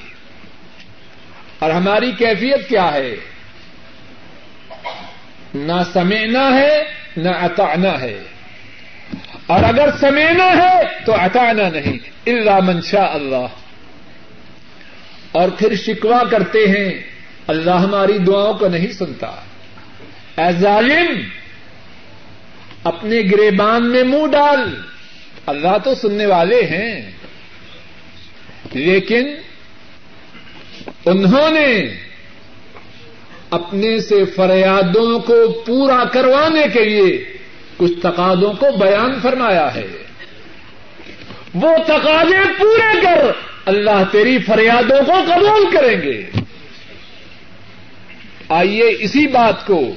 اور ہماری کیفیت کیا ہے؟ نہ سمعنا ہے، نہ اطعنا ہے۔ اور اگر سمینا ہے تو اٹانا نہیں اللہ منشا اللہ۔ اور پھر شکوا کرتے ہیں، اللہ ہماری دعاؤں کو نہیں سنتا۔ اے ظالم، اپنے گریبان میں منہ ڈال۔ اللہ تو سننے والے ہیں۔ لیکن انہوں نے اپنے سے فریادوں کو پورا کروانے کے لیے کچھ تقاضوں کو بیان فرمایا ہے۔ وہ تقاضے پورے کر اللہ تیری فریادوں کو قبول کریں گے۔ آئیے اسی بات کو۔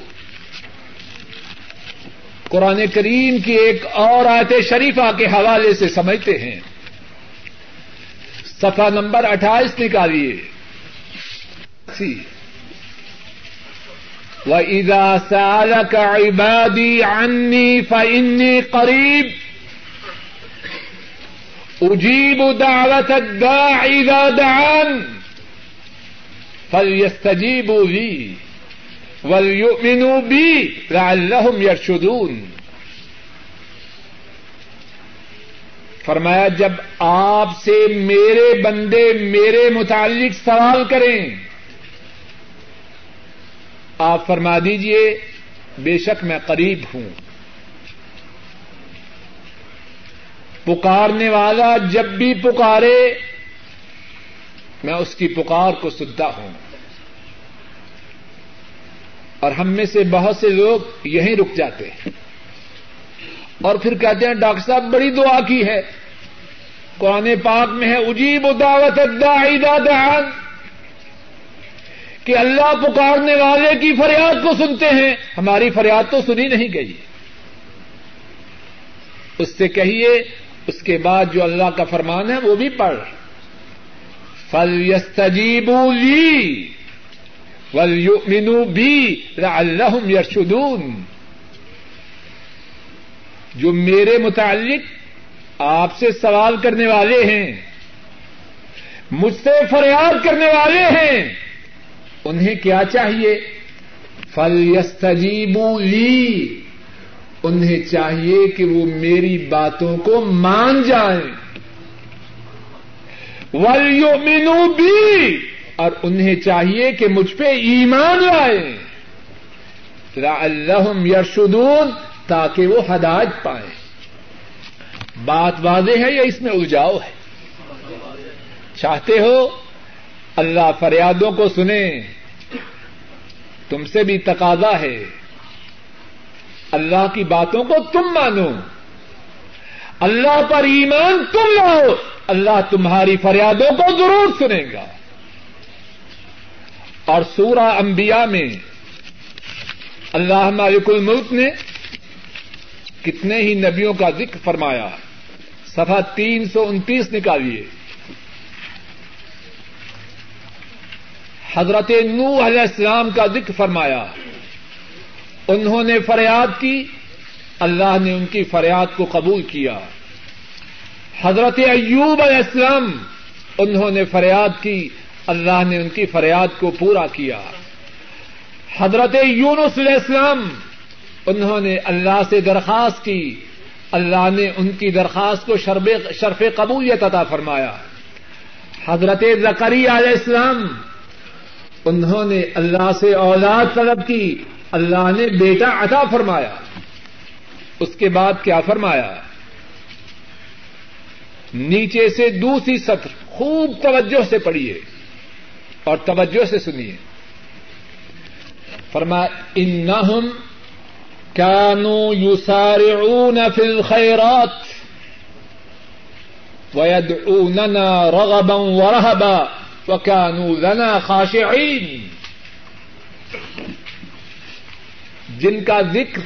قرآن کریم کی ایک اور آیت شریفہ کے حوالے سے سمجھتے ہیں۔ سفا نمبر اٹھائیس نکالیے۔ وَإِذَا سَأَلَكَ عِبَادِي عَنِّي فَإِنِّي قَرِيبٌ أُجِيبُ دَعْوَةَ الدَّاعِ إِذَا دَعَانِ فَلْيَسْتَجِيبُوا لِي وَلْيُؤْمِنُوا بِي لَعَلَّهُمْ يَرْشُدُونَ فرمایا، جب آپ سے میرے بندے میرے متعلق سوال کریں آپ فرما دیجیے بے شک میں قریب ہوں۔ پکارنے والا جب بھی پکارے، میں اس کی پکار کو سنتا ہوں۔ اور ہم میں سے بہت سے لوگ یہیں رک جاتے ہیں۔ اور پھر کہتے ہیں، ڈاکٹر صاحب، بڑی دعا کی ہے۔ قرآن پاک میں ہے، اجیب دعوت دعان کہ اللہ پکارنے والے کی فریاد کو سنتے ہیں۔ ہماری فریاد تو سنی نہیں گئی۔ اس سے کہیے، اس کے بعد جو اللہ کا فرمان ہے وہ بھی پڑھ۔ فل یستجیب لی ول مینو اللہ یرشدون جو میرے متعلق آپ سے سوال کرنے والے ہیں، مجھ سے فریاد کرنے والے ہیں انہیں کیا چاہیے؟ فل لی انہیں چاہیے کہ وہ میری باتوں کو مان جائیں۔ ولیو مینو بھی اور انہیں چاہیے کہ مجھ پہ ایمان لائیں۔ اللہ یرشدون تاکہ وہ ہدایت پائیں۔ بات واضح ہے یا اس میں الجاؤ ہے؟ چاہتے ہو؟ اللہ فریادوں کو سنیں تم سے بھی تقاضا ہے اللہ کی باتوں کو تم مانو اللہ پر ایمان تم لاؤ اللہ تمہاری فریادوں کو ضرور سنے گا اور سورہ انبیاء میں اللہ مالک الملک نے کتنے ہی نبیوں کا ذکر فرمایا سفا تین سو انتیس نکالیے حضرت نو علیہ السلام کا ذکر فرمایا۔ انہوں نے فریاد کی، اللہ نے ان کی فریاد کو قبول کیا۔ حضرت ایوب علیہ السلام، انہوں نے فریاد کی، اللہ نے ان کی فریاد کو پورا کیا۔ حضرت یونس علیہ السلام، انہوں نے اللہ سے درخواست کی۔ اللہ نے ان کی درخواست کو شرف قبولیت عطا فرمایا۔ حضرت زکری علیہ السلام انہوں نے اللہ سے اولاد طلب کی اللہ نے بیٹا عطا فرمایا اس کے بعد کیا فرمایا نیچے سے دوسری سطر خوب توجہ سے پڑھیے اور توجہ سے سنیے فرما انہم كانوا يسارعون في الخيرات ويدعوننا رغبا ورهبا وكانوا لنا خاشعين۔ جن کا ذکر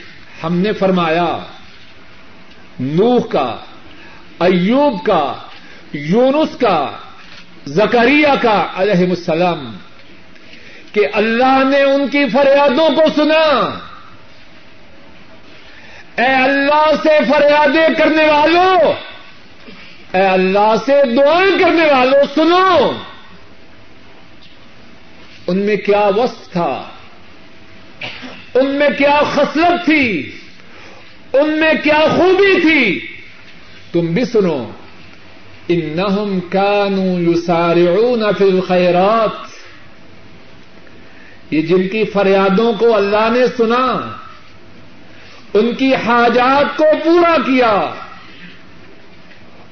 ہم نے فرمایا، نوح کا، ایوب کا، یونس کا، زکریہ کا، علیہ السلام، کہ اللہ نے ان کی فریادوں کو سنا۔ اے اللہ سے فریادیں کرنے والوں اے اللہ سے دعائیں کرنے والوں سنو۔ ان میں کیا وسط تھا؟ ان میں کیا خصلت تھی؟ ان میں کیا خوبی تھی؟ تم بھی سنو، انہم کانوا یسارعون فی الخیرات۔ یہ جن کی فریادوں کو اللہ نے سنا، ان کی حاجات کو پورا کیا،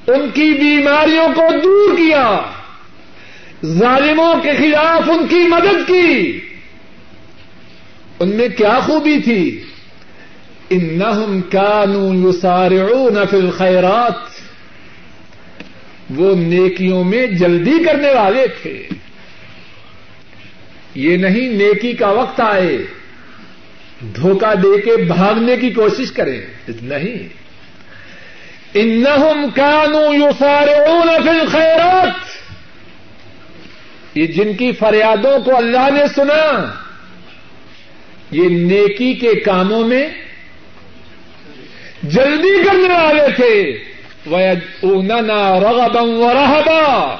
ان کی بیماریوں کو دور کیا۔ ظالموں کے خلاف ان کی مدد کی۔ ان میں کیا خوبی تھی؟ انہم کانوا یسارعون فی الخیرات۔ وہ نیکیوں میں جلدی کرنے والے تھے۔ یہ نہیں نیکی کا وقت آئے۔ دھوکہ دے کے بھاگنے کی کوشش کریں۔ نہیں۔ انہم کانوا یسارعون فی الخیرات۔ یہ جن کی فریادوں کو اللہ نے سنا، یہ نیکی کے کاموں میں جلدی کرنے والے تھے۔ وَيَدْعُونَنَا رَغَبًا وَرَهَبًا۔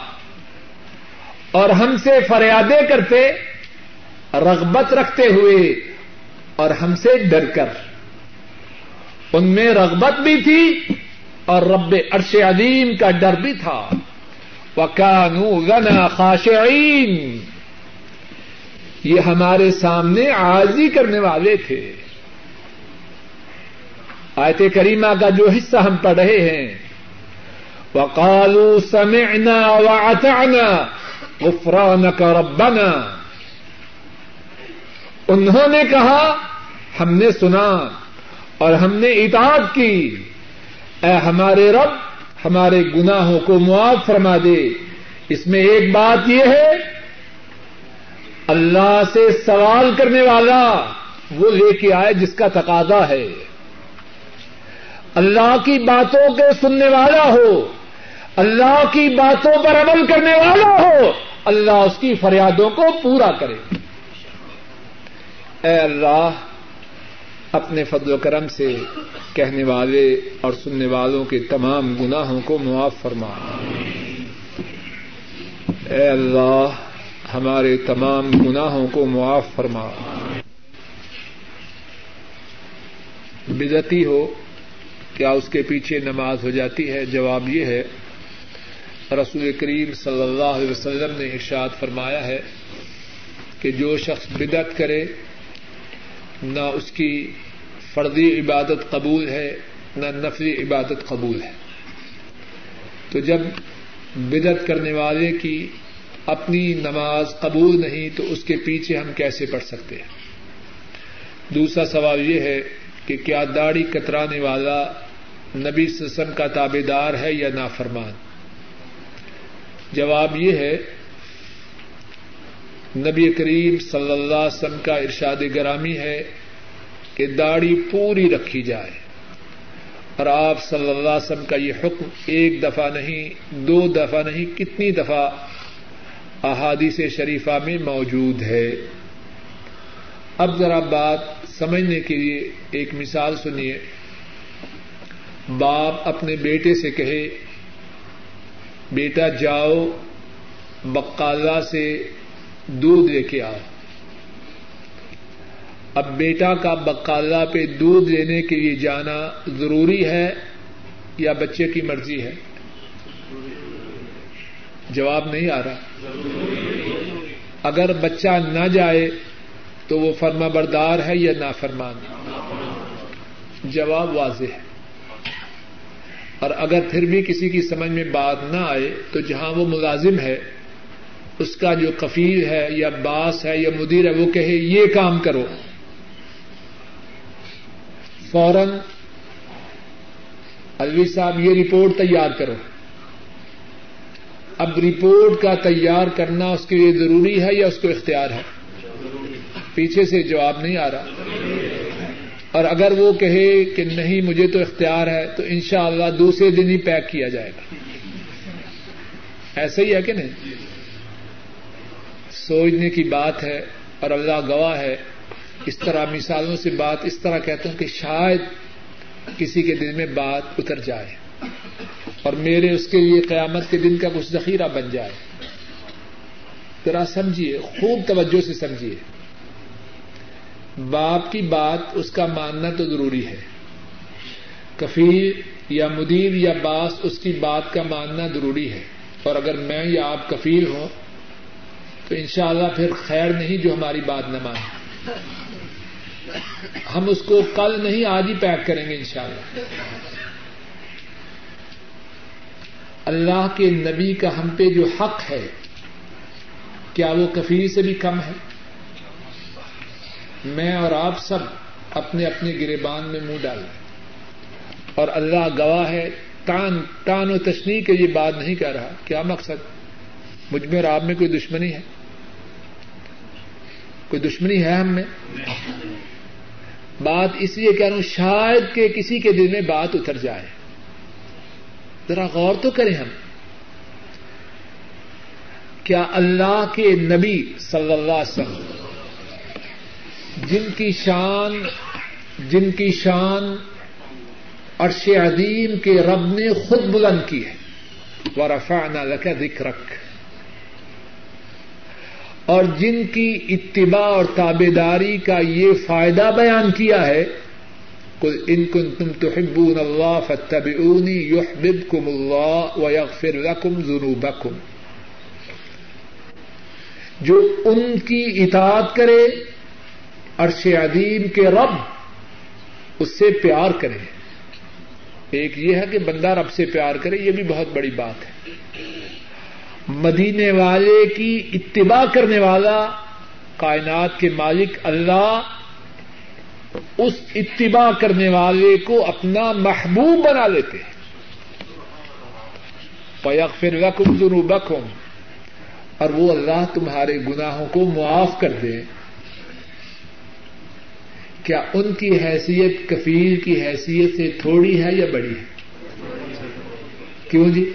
اور ہم سے فریادیں کرتے، رغبت رکھتے ہوئے، اور ہم سے ڈر کر۔ ان میں رغبت بھی تھی، اور رب عرش عظیم کا ڈر بھی تھا۔ وَكَانُوا لَنَا خَاشِعِينَ یہ ہمارے سامنے عاضی کرنے والے تھے۔ آیت کریمہ کا جو حصہ ہم پڑھ رہے ہیں، وقالوا سمعنا وعطعنا غفرانك ربنا۔ انہوں نے کہا، ہم نے سنا اور ہم نے اطاعت کی۔ اے ہمارے رب ہمارے گناہوں کو معاف فرما دے۔ اس میں ایک بات یہ ہے، اللہ سے سوال کرنے والا وہ لے کے آئے جس کا تقاضا ہے۔ اللہ کی باتوں کے سننے والا ہو، اللہ کی باتوں پر عمل کرنے والا ہو، اللہ اس کی فریادوں کو پورا کرے۔ اے اللہ اپنے فضل و کرم سے کہنے والے اور سننے والوں کے تمام گناہوں کو معاف فرما۔ اے اللہ، ہمارے تمام گناہوں کو معاف فرما۔ بدتی ہو کیا اس کے پیچھے نماز ہو جاتی ہے، جواب یہ ہے، رسول کریم صلی اللہ علیہ وسلم نے ارشاد فرمایا ہے کہ جو شخص بدعت کرے، نہ اس کی فرضی عبادت قبول ہے، نہ نفری عبادت قبول ہے۔ تو جب بدعت کرنے والے کی اپنی نماز قبول نہیں، تو اس کے پیچھے ہم کیسے پڑھ سکتے ہیں؟ دوسرا سوال یہ ہے کہ کیا داڑھی کترانے والا نبی سسم کا تابے دار ہے یا نافرمان؟ جواب یہ ہے، نبی کریم صلی اللہ علیہ وسلم کا ارشاد گرامی ہے کہ داڑھی پوری رکھی جائے۔ اور آپ صلی اللہ علیہ وسلم کا یہ حکم ایک دفعہ نہیں، دو دفعہ نہیں، کتنی دفعہ احادیث شریفہ میں موجود ہے۔ اب ذرا بات سمجھنے کے لیے ایک مثال سنیے۔ باپ اپنے بیٹے سے کہے، بیٹا جاؤ، بقالہ سے دودھ لے کے آؤ۔ اب بیٹا کا بقالہ پہ دودھ لینے کے لیے جانا ضروری ہے یا بچے کی مرضی ہے؟ جواب نہیں آ رہا۔ اگر بچہ نہ جائے تو وہ فرما بردار ہے یا نافرمان؟ جواب واضح ہے۔ اور اگر پھر بھی کسی کی سمجھ میں بات نہ آئے تو جہاں وہ ملازم ہے، اس کا جو کفیل ہے یا باس ہے یا مدیر ہے، وہ کہے، یہ کام کرو۔ فوراً الوی صاحب، یہ رپورٹ تیار کرو۔ اب رپورٹ کا تیار کرنا اس کے لیے ضروری ہے یا اس کو اختیار ہے؟ پیچھے سے جواب نہیں آ رہا۔ اور اگر وہ کہے کہ نہیں، مجھے تو اختیار ہے، تو انشاءاللہ دوسرے دن ہی پیک کیا جائے گا۔ ایسا ہی ہے کہ نہیں؟ سوچنے کی بات ہے اور اللہ گواہ ہے اس طرح مثالوں سے بات اس طرح کہتا ہوں کہ شاید کسی کے دل میں بات اتر جائے اور میرے اس کے لیے قیامت کے دن کا کچھ ذخیرہ بن جائے۔ ذرا سمجھیے، خوب توجہ سے سمجھیے۔ باپ کی بات اس کا ماننا تو ضروری ہے۔ کفیل یا مدیر یا باس اس کی بات کا ماننا ضروری ہے۔ اور اگر میں یا آپ کفیل ہوں تو انشاءاللہ پھر خیر نہیں جو ہماری بات نہ مانے۔ ہم اس کو کل نہیں، آج ہی پیک کریں گے انشاءاللہ۔ اللہ کے نبی کا ہم پہ جو حق ہے، کیا وہ کفیل سے بھی کم ہے؟ میں اور آپ سب اپنے اپنے گریبان میں منہ ڈال رہے اور اللہ گواہ ہے، تان تان و تشنی کے یہ بات نہیں کر رہا۔ کیا مقصد؟ مجھ میں اور آپ میں کوئی دشمنی ہے؟ کوئی دشمنی ہے ہم میں؟ بات اس لیے کہہ رہا ہوں شاید کہ کسی کے دل میں بات اتر جائے۔ ذرا غور تو کریں ہم۔ کیا اللہ کے نبی صلی اللہ علیہ وسلم جن کی شان، جن کی شان عرش عظیم کے رب نے خود بلند کی ہے۔ وہ رفانہ ذکرک اور جن کی اتباع اور تابے داری کا یہ فائدہ بیان کیا ہے ان کن تم تو حبون اللہ فتب اونی یحبب کم اللہ و یغفر لکم ذنوبکم۔ جو ان کی اطاعت کرے، عرش عظیم کے رب، اس سے پیار کرے۔ ایک یہ ہے کہ بندہ رب سے پیار کرے، یہ بھی بہت بڑی بات ہے۔ مدینے والے کی اتباع کرنے والا کائنات کے مالک اللہ اس اتباع کرنے والے کو اپنا محبوب بنا لیتے پیک پھر رقم ذنوبکم اور وہ اللہ تمہارے گناہوں کو معاف کر دے۔ کیا ان کی حیثیت کفیل کی حیثیت سے تھوڑی ہے یا بڑی ہے؟ کیوں جی؟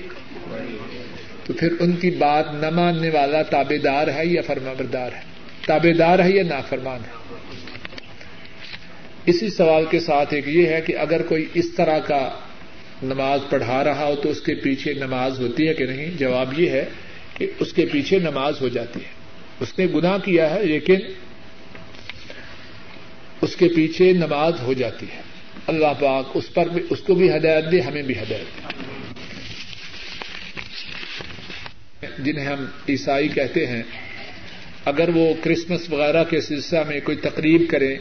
تو پھر ان کی بات نہ ماننے والا تابے دار ہے یا فرما بردار ہے؟ تابے دار ہے یا نافرمان ہے؟ اسی سوال کے ساتھ ایک یہ ہے کہ اگر کوئی اس طرح کا نماز پڑھا رہا ہو تو اس کے پیچھے نماز ہوتی ہے کہ نہیں؟ جواب یہ ہے کہ اس کے پیچھے نماز ہو جاتی ہے۔ اس نے گناہ کیا ہے لیکن اس کے پیچھے نماز ہو جاتی ہے۔ اللہ پاک اس پر بھی اس کو بھی ہدایت دے، ہمیں بھی ہدایت دے۔ جنہیں ہم عیسائی کہتے ہیں، اگر وہ کرسمس وغیرہ کے سلسلہ میں کوئی تقریب کریں،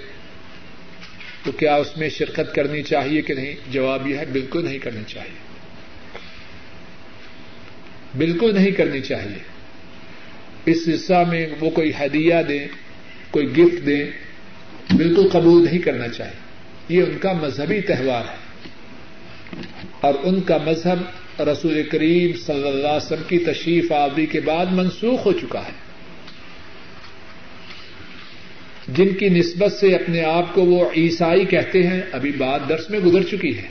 تو کیا اس میں شرکت کرنی چاہیے کہ نہیں؟ جواب یہ ہے، بالکل نہیں کرنی چاہیے۔ بالکل نہیں کرنی چاہیے۔ اس سلسلہ میں وہ کوئی ہدیہ دیں، کوئی گفٹ دیں، بالکل قبول نہیں کرنا چاہیے۔ یہ ان کا مذہبی تہوار ہے۔ اور ان کا مذہب رسول کریم صلی اللہ علیہ وسلم کی تشریف آوری کے بعد منسوخ ہو چکا ہے۔ جن کی نسبت سے اپنے آپ کو وہ عیسائی کہتے ہیں، ابھی بات درس میں گزر چکی ہے۔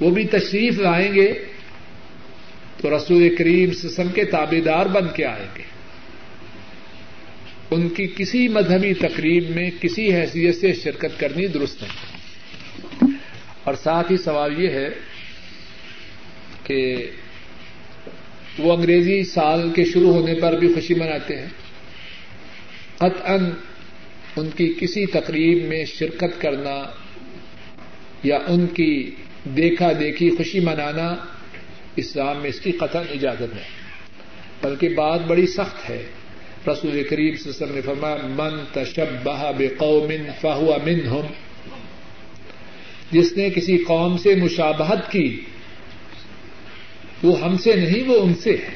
وہ بھی تشریف لائیں گے تو رسول کریم سسم کے تابے دار بن کے آئیں گے۔ ان کی کسی مذہبی تقریب میں کسی حیثیت سے شرکت کرنی درست نہیں۔ اور ساتھ ہی سوال یہ ہے کہ وہ انگریزی سال کے شروع ہونے پر بھی خوشی مناتے ہیں۔ قطعا ان کی کسی تقریب میں شرکت کرنا یا ان کی دیکھا دیکھی خوشی منانا اسلام میں اس کی قطن اجازت ہے۔ بلکہ بات بڑی سخت ہے۔ رسول کریم صلی اللہ علیہ وسلم نے فرمایا، من تشبہ بقوم فہو منہم جس نے کسی قوم سے مشابہت کی وہ ہم سے نہیں، وہ ان سے ہے۔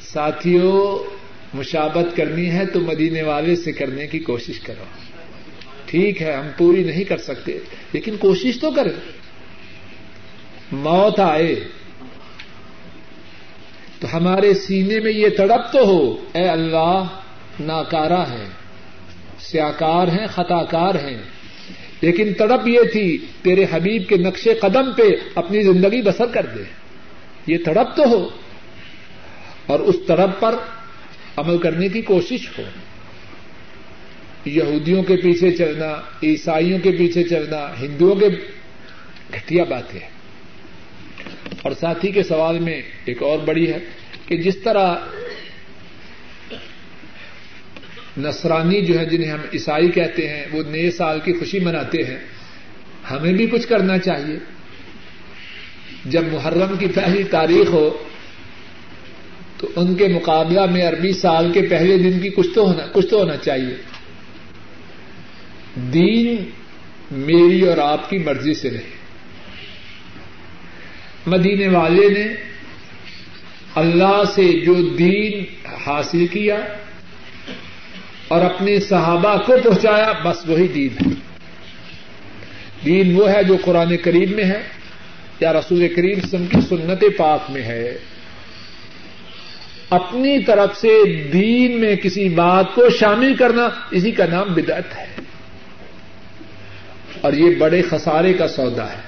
ساتھیوں مشابت کرنی ہے تو مدینے والے سے کرنے کی کوشش کرو۔ ٹھیک ہے، ہم پوری نہیں کر سکتے، لیکن کوشش تو کریں۔ موت آئے۔ تو ہمارے سینے میں یہ تڑپ تو ہو۔ اے اللہ ناکارا ہے سیاکار ہیں خطا کار ہیں۔ لیکن تڑپ یہ تھی، تیرے حبیب کے نقش قدم پہ اپنی زندگی بسر کر دے۔ یہ تڑپ تو ہو، اور اس تڑپ پر عمل کرنے کی کوشش ہو۔ یہودیوں کے پیچھے چلنا، عیسائیوں کے پیچھے چلنا، ہندوؤں کے گھٹیا باتیں اور ساتھی کے سوال میں ایک اور بڑی ہے کہ جس طرح نصرانی جو ہے جنہیں ہم عیسائی کہتے ہیں، وہ نئے سال کی خوشی مناتے ہیں۔ ہمیں بھی کچھ کرنا چاہیے۔ جب محرم کی پہلی تاریخ ہو، تو ان کے مقابلہ میں عربی سال کے پہلے دن کی کچھ تو ہونا، کچھ تو ہونا چاہیے۔ دین میری اور آپ کی مرضی سے رہے مدینے والے نے اللہ سے جو دین حاصل کیا اور اپنے صحابہ کو پہنچایا، بس وہی دین ہے۔ دین وہ ہے جو قرآن کریم میں ہے، یا رسول کریم سم کی سنت پاک میں ہے۔ اپنی طرف سے دین میں کسی بات کو شامل کرنا، اسی کا نام بدعت ہے۔ اور یہ بڑے خسارے کا سودا ہے۔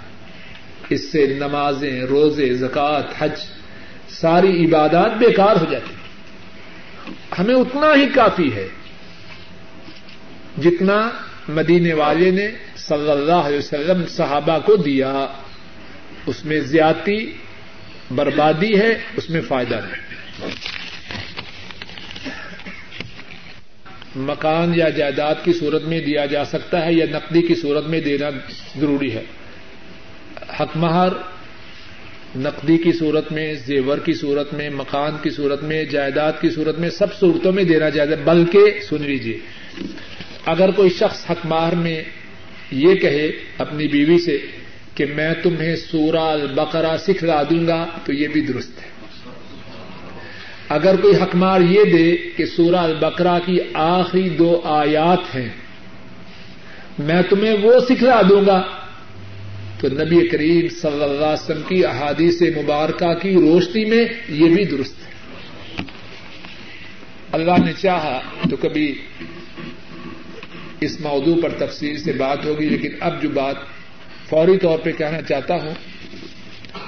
اس سے نمازیں، روزے، زکوٰۃ، حج، ساری عبادات بیکار ہو جاتی۔ ہمیں اتنا ہی کافی ہے۔ جتنا مدینے والے نے صلی اللہ علیہ وسلم صحابہ کو دیا، اس میں زیادتی بربادی ہے، اس میں فائدہ نہیں۔ مکان یا جائیداد کی صورت میں دیا جا سکتا ہے یا نقدی کی صورت میں دینا ضروری ہے۔ حق مہر نقدی کی صورت میں، زیور کی صورت میں، مکان کی صورت میں، جائیداد کی صورت میں سب صورتوں میں دینا جائز ہے، بلکہ سن لیجیے اگر کوئی شخص حق مہر میں یہ کہے اپنی بیوی سے کہ میں تمہیں سورہ البقرہ سکھلا دوں گا، تو یہ بھی درست ہے۔ اگر کوئی حکمار یہ دے کہ سورہ البقرہ کی آخری دو آیات ہیں، میں تمہیں وہ سکھلا دوں گا۔ تو نبی کریم صلی اللہ علیہ وسلم کی احادیث مبارکہ کی روشنی میں یہ بھی درست ہے۔ اللہ نے چاہا تو کبھی اس موضوع پر تفصیل سے بات ہوگی، لیکن اب جو بات فوری طور پہ کہنا چاہتا ہوں،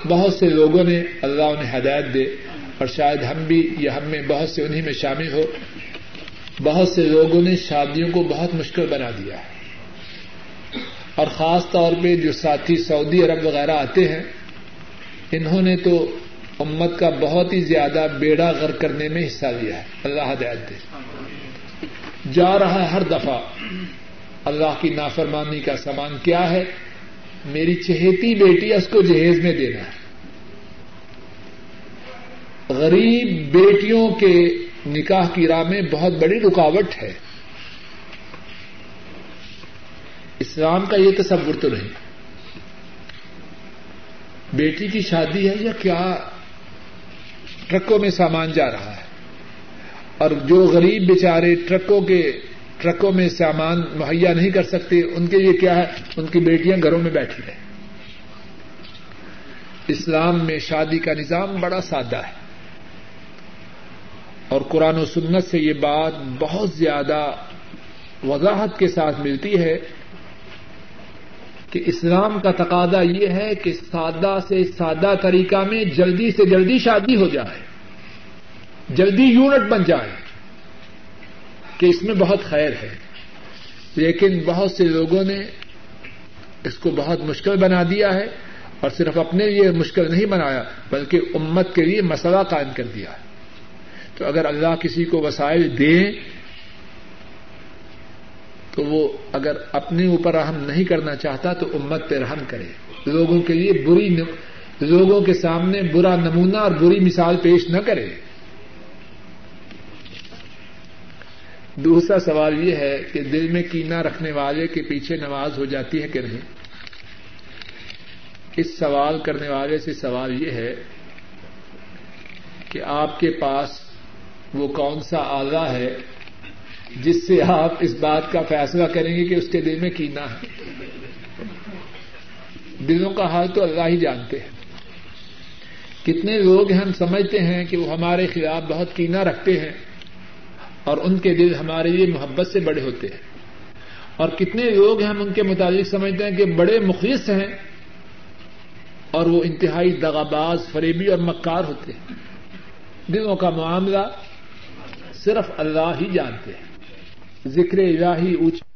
بہت سے لوگوں نے اللہ انہیں ہدایت دے اور شاید ہم بھی یا ہم میں بہت سے انہیں میں شامل ہو، بہت سے لوگوں نے شادیوں کو بہت مشکل بنا دیا ہے۔ اور خاص طور پہ جو ساتھی سعودی عرب وغیرہ آتے ہیں، انہوں نے تو امت کا بہت ہی زیادہ بیڑا غر کرنے میں حصہ لیا ہے۔ اللہ ہدایت دے۔ جا رہا ہے ہر دفعہ۔ اللہ کی نافرمانی کا سامان کیا ہے؟ میری چہیتی بیٹی اس کو جہیز میں دینا ہے۔ غریب بیٹیوں کے نکاح کی راہ میں بہت بڑی رکاوٹ ہے۔ اسلام کا یہ تصور تو نہیں۔ بیٹی کی شادی ہے یا کیا ٹرکوں میں سامان جا رہا ہے؟ اور جو غریب بےچارے ٹرکوں کے ٹرکوں میں سامان مہیا نہیں کر سکتے، ان کے لیے کیا ہے؟ ان کی بیٹیاں گھروں میں بیٹھی رہیں اسلام میں شادی کا نظام بڑا سادہ ہے۔ اور قرآن و سنت سے یہ بات بہت زیادہ وضاحت کے ساتھ ملتی ہے کہ اسلام کا تقاضا یہ ہے کہ سادہ سے سادہ طریقہ میں جلدی سے جلدی شادی ہو جائے، جلدی یونٹ بن جائے۔ کہ اس میں بہت خیر ہے، لیکن بہت سے لوگوں نے اس کو بہت مشکل بنا دیا ہے اور صرف اپنے لیے مشکل نہیں بنایا، بلکہ امت کے لیے مسئلہ قائم کر دیا ہے۔ تو اگر اللہ کسی کو وسائل دے، تو وہ اگر اپنے اوپر رحم نہیں کرنا چاہتا، تو امت پہ رحم کرے۔ لوگوں کے لیے بری لوگوں کے سامنے برا نمونہ اور بری مثال پیش نہ کرے۔ دوسرا سوال یہ ہے کہ دل میں کینا رکھنے والے کے پیچھے نماز ہو جاتی ہے کہ نہیں؟ اس سوال کرنے والے سے سوال یہ ہے کہ آپ کے پاس وہ کون سا آلہ ہے جس سے آپ اس بات کا فیصلہ کریں گے کہ اس کے دل میں کینا ہے؟ دلوں کا حال تو اللہ ہی جانتے ہیں۔ کتنے لوگ ہم سمجھتے ہیں کہ وہ ہمارے خلاف بہت کینا رکھتے ہیں۔ اور ان کے دل ہمارے لیے محبت سے بڑے ہوتے ہیں۔ اور کتنے لوگ ہم ان کے متعلق سمجھتے ہیں کہ بڑے مخلص ہیں اور وہ انتہائی دغاباز، فریبی اور مکار ہوتے ہیں۔ دلوں کا معاملہ صرف اللہ ہی جانتے ہیں۔ ذکر الہی اونچ